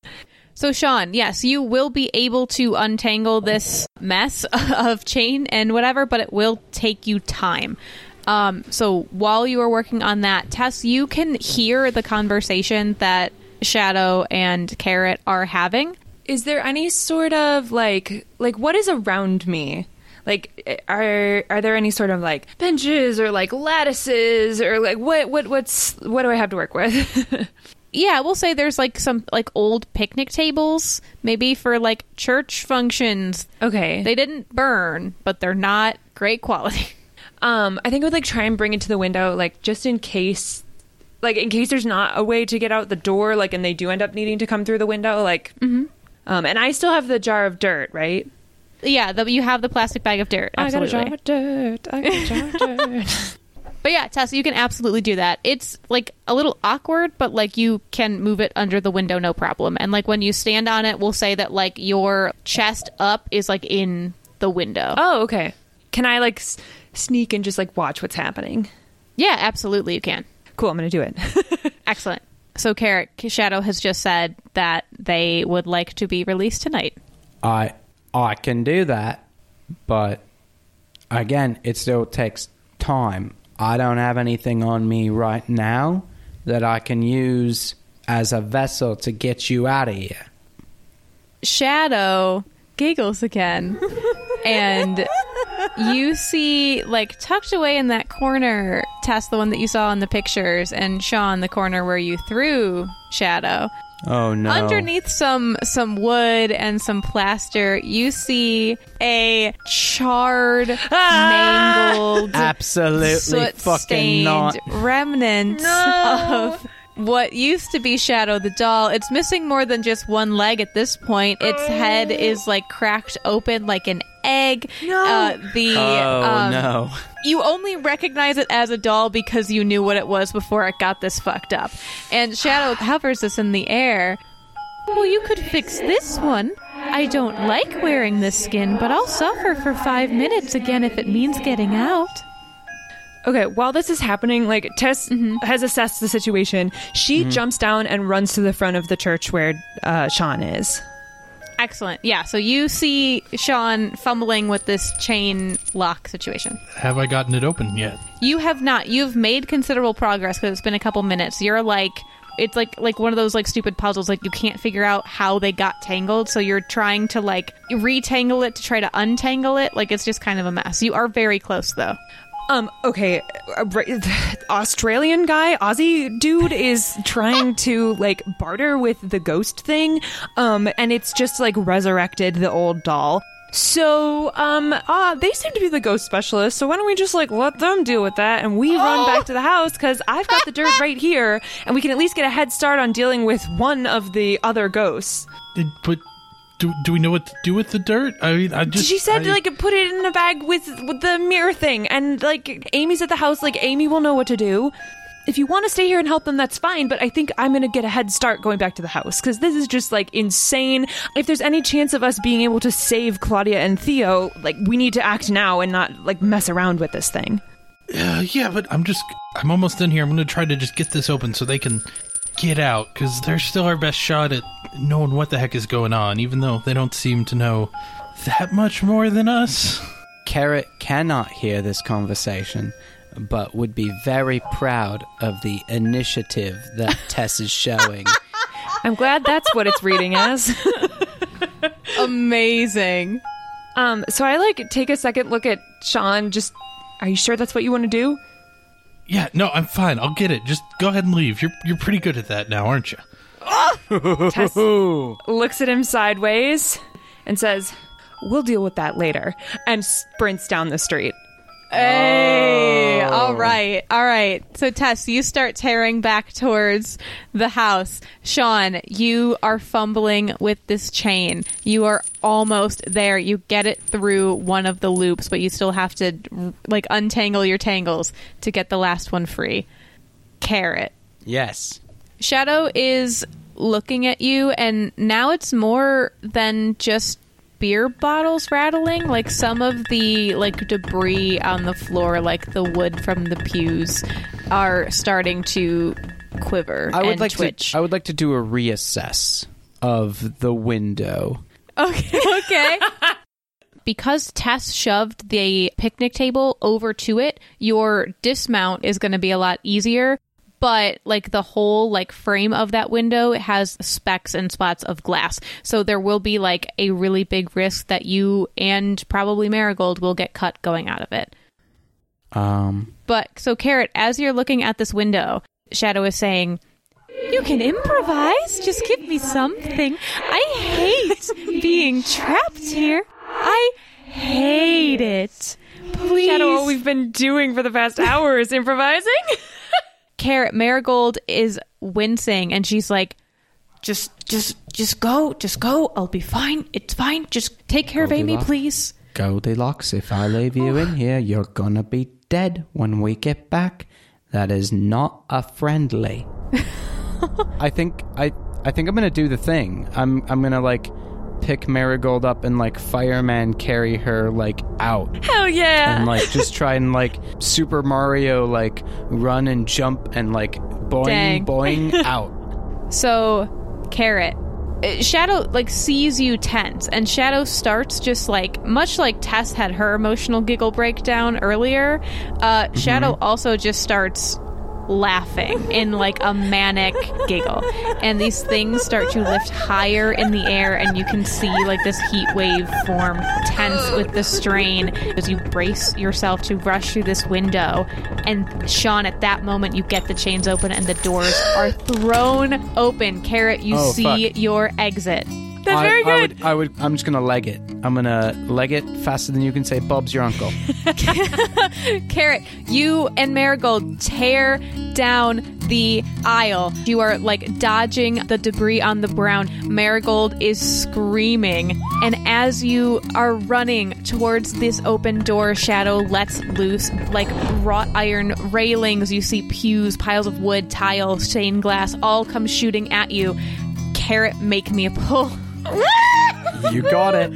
So, Sean, yes, you will be able to untangle this mess of chain and whatever, but it will take you time. Um, so, while you are working on that, Tess, you can hear the conversation that Shadow and Carrot are having. Is there any sort of like like what is around me? Like are are there any sort of like benches or like lattices or like what what what's what do I have to work with? Yeah, we'll say there's like some like old picnic tables, maybe for like church functions. okay. They didn't burn, but they're not great quality. Um, I think I would like try and bring it to the window, like just in case, like in case there's not a way to get out the door, like, and they do end up needing to come through the window, like. mm-hmm. Um, and I still have the jar of dirt, right? Yeah, the, you have the plastic bag of dirt. Absolutely. I got a jar of dirt. I got a jar of dirt. But yeah, Tessa, you can absolutely do that. It's like a little awkward, but like you can move it under the window no problem. And like when you stand on it, we'll say that like your chest up is like in the window. oh, okay. Can I like s- sneak and just like watch what's happening? Yeah, absolutely you can. Cool. I'm gonna do it. Excellent. So Carrot Shadow has just said that they would like to be released tonight. I I can do that, but again, it still takes time. I don't have anything on me right now that I can use as a vessel to get you out of here. Shadow giggles again. and you see, like, tucked away in that corner, Tess, the one that you saw in the pictures, and Sean, the corner where you threw Shadow. Oh no! Underneath some some wood and some plaster, you see a charred, ah! mangled, absolutely fucking not. remnant of what used to be Shadow the doll. It's missing more than just one leg at this point. Its head is like cracked open like an egg. No. Uh, the Oh um, no. you only recognize it as a doll because you knew what it was before it got this fucked up. And Shadow hovers this in the air. Well, you could fix this one. I don't like wearing this skin, but I'll suffer for five minutes again if it means getting out. Okay, while this is happening, like Tess has assessed the situation. She jumps down and runs to the front of the church where uh, Sean is. Excellent. Yeah, so you see Sean fumbling with this chain lock situation. Have I gotten it open yet? You have not. You've made considerable progress because it's been a couple minutes. You're like it's like like one of those like stupid puzzles like you can't figure out how they got tangled so you're trying to like retangle it to try to untangle it like it's just kind of a mess you are very close though Um, okay, uh, Australian guy, Aussie dude is trying to like barter with the ghost thing, um, and it's just like resurrected the old doll. So, um, ah, they seem to be the ghost specialists. So why don't we just like let them deal with that, and we run back to the house because I've got the dirt right here, and we can at least get a head start on dealing with one of the other ghosts. It, but do, do we know what to do with the dirt? I mean, I just she said I- like put it in a bag with with the mirror thing and like amy's at the house like amy will know what to do if you want to stay here and help them that's fine but i think i'm gonna get a head start going back to the house because this is just like insane if there's any chance of us being able to save claudia and theo like we need to act now and not like mess around with this thing Uh, yeah, but I'm just I'm almost in here. I'm gonna try to just get this open so they can get out because they're still our best shot at knowing what the heck is going on, even though they don't seem to know that much more than us. Carrot cannot hear this conversation, but would be very proud of the initiative that Tess is showing. i'm glad that's what it's reading as amazing um so i like take a second look at sean just are you sure that's what you want to do Yeah, no, I'm fine. I'll get it. Just go ahead and leave. You're you're pretty good at that now, aren't you? Ah! Tess looks at him sideways and says, We'll deal with that later, and sprints down the street. Hey, oh. all right, all right. So Tess, you start tearing back towards the house. Sean, you are fumbling with this chain. You are almost there. You get it through one of the loops, but you still have to like untangle your tangles to get the last one free. Carrot. yes. Shadow is looking at you, and now it's more than just beer bottles rattling. Like some of the like debris on the floor, like the wood from the pews, are starting to quiver I would like twitch. to I would like to do a reassess of the window. Okay. Okay. because Tess shoved the picnic table over to it, your dismount is going to be a lot easier. But like the whole like frame of that window has specks and spots of glass, so there will be like a really big risk that you and probably Marigold will get cut going out of it. Um But so Carrot, as you're looking at this window, Shadow is saying, You can improvise. Just give me something. I hate being trapped here. I hate it. Please. Shadow, what we've been doing for the past hour is improvising. Carrot Marigold is wincing and she's like, just just just go, just go. I'll be fine. It's fine. Just take care of Amy, Goldilocks. please. Goldilocks, if I leave you in oh. here, you're gonna be dead when we get back. That is not a friendly. I think I I think I'm gonna do the thing. I'm I'm gonna like pick Marigold up and like fireman carry her like out Hell yeah. and like just try and like Super Mario like run and jump and like boing Dang. boing out. So, Carrot, uh, Shadow like sees you tense, and Shadow starts just like much like Tess had her emotional giggle breakdown earlier. Uh, Shadow also just starts laughing in like a manic giggle, and these things start to lift higher in the air, and you can see like this heat wave form, tense with the strain as you brace yourself to rush through this window. And Sean, at that moment, you get the chains open and the doors are thrown open. Carrot, you Oh, see fuck. your exit. That's I, very I good. would, I would. I'm just gonna leg it. I'm gonna leg it faster than you can say. Bob's your uncle. Carrot, you and Marigold tear down the aisle. You are like dodging the debris on the ground. Marigold is screaming. And as you are running towards this open door, Shadow lets loose like wrought iron railings. You see pews, piles of wood, tile, stained glass all come shooting at you. Carrot, make me a pull. You got it.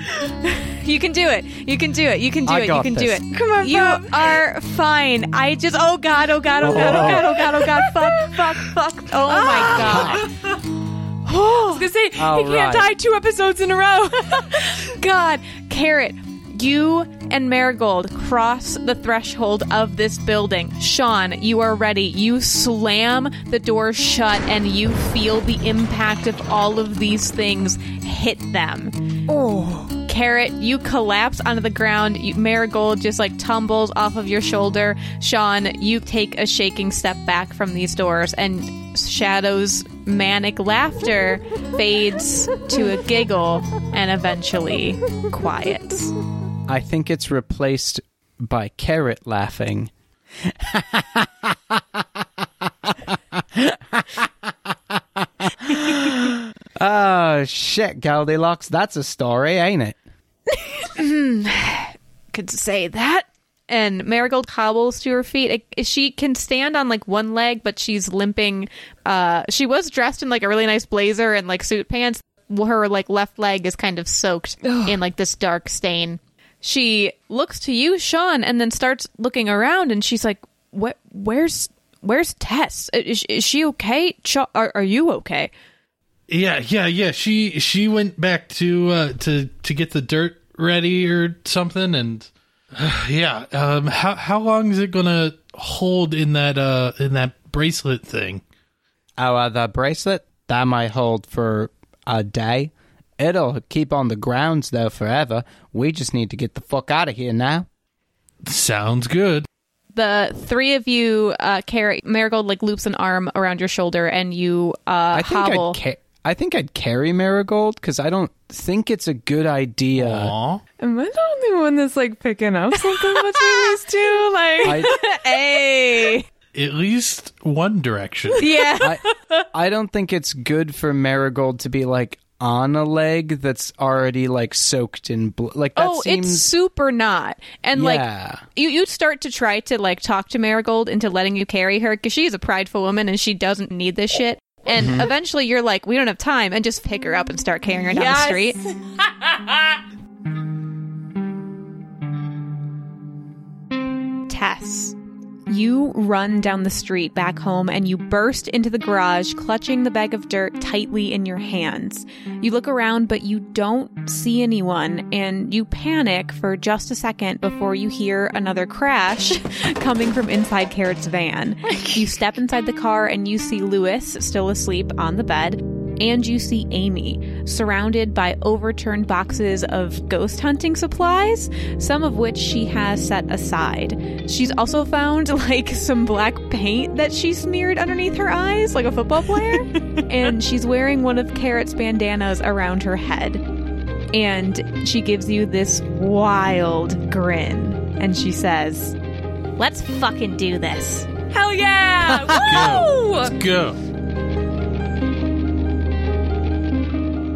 You can do it. You can do it. You can do I it. You got can do it. Come on, you are fine. I just oh god, oh god, oh god, oh god, oh god, oh god, fuck, fuck, fuck. Oh my ah. god. I was oh. gonna say All he can't right. die two episodes in a row. God, Carrot, you and Marigold cross the threshold of this building. Sean, you are ready. You slam the door shut and you feel the impact of all of these things hit them. Oh. Carrot, you collapse onto the ground. You, Marigold just like tumbles off of your shoulder. Sean, you take a shaking step back from these doors, and Shadow's manic laughter fades to a giggle and eventually quiets. I think it's replaced by carrot laughing. oh shit, Goldilocks, that's a story, ain't it? Could say that. And Marigold hobbles to her feet. She can stand on like one leg, but she's limping. Uh, she was dressed in like a really nice blazer and like suit pants. Her like left leg is kind of soaked in like this dark stain. She looks to you, Sean, and then starts looking around, and she's like, "What? Where's Where's Tess? Is, is she okay? Sean, are, are you okay?" Yeah, yeah, yeah. She she went back to uh, to to get the dirt ready or something, and yeah. Um, how how long is it gonna hold in that uh in that bracelet thing? Oh, uh, the bracelet that might hold for a day. It'll keep on the grounds though forever. We just need to get the fuck out of here now. Sounds good. the three of you uh carry marigold like loops an arm around your shoulder and you uh I think hobble I'd ca- I think I'd carry Marigold because I don't think it's a good idea. Aw. Am I the only one that's like picking up something between these two? Like, I, hey At least one direction. yeah I I don't think it's good for Marigold to be like on a leg that's already like soaked in blood. Like that oh seems it's super not and Yeah. like you you start to try to like talk to marigold into letting you carry her because she's a prideful woman and she doesn't need this shit and Mm-hmm. eventually you're like we don't have time and just pick her up and start carrying her down the street Tess. You run down the street back home and you burst into the garage, clutching the bag of dirt tightly in your hands. You look around, but you don't see anyone, and you panic for just a second before you hear another crash coming from inside Carrot's van. You step inside the car and you see Lewis still asleep on the bed. And you see Amy, surrounded by overturned boxes of ghost hunting supplies, some of which she has set aside. She's also found like some black paint that she smeared underneath her eyes, like a football player. and she's wearing one of Carrot's bandanas around her head. And she gives you this wild grin. And she says, Let's fucking do this. hell yeah! Go. Let's go.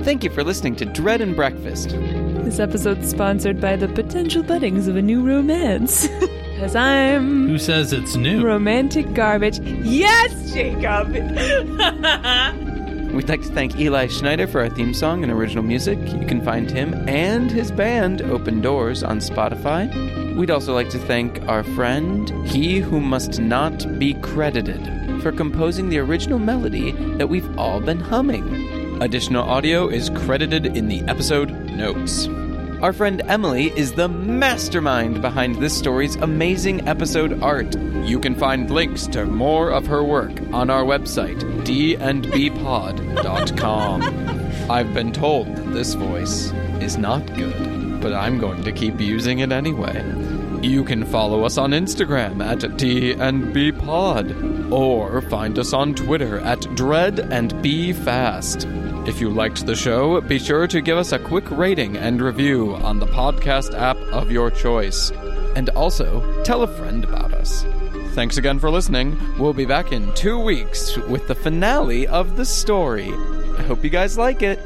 Thank you for listening to Dread and Breakfast. This episode's sponsored by the potential buddings of a new romance. Because I'm Who says it's new? romantic garbage. Yes, Jacob! We'd like to thank Eli Schneider for our theme song and original music. You can find him and his band Open Doors on Spotify. We'd also like to thank our friend, He Who Must Not Be Credited, for composing the original melody that we've all been humming. Additional audio is credited in the episode notes. Our friend Emily is the mastermind behind this story's amazing episode art. You can find links to more of her work on our website, dndbpod.com. I've been told that this voice is not good, but I'm going to keep using it anyway. You can follow us on Instagram at dndbpod or find us on Twitter at dread and be fast. If you liked the show, be sure to give us a quick rating and review on the podcast app of your choice. And also, tell a friend about us. thanks again for listening. We'll be back in two weeks with the finale of the story. I hope you guys like it.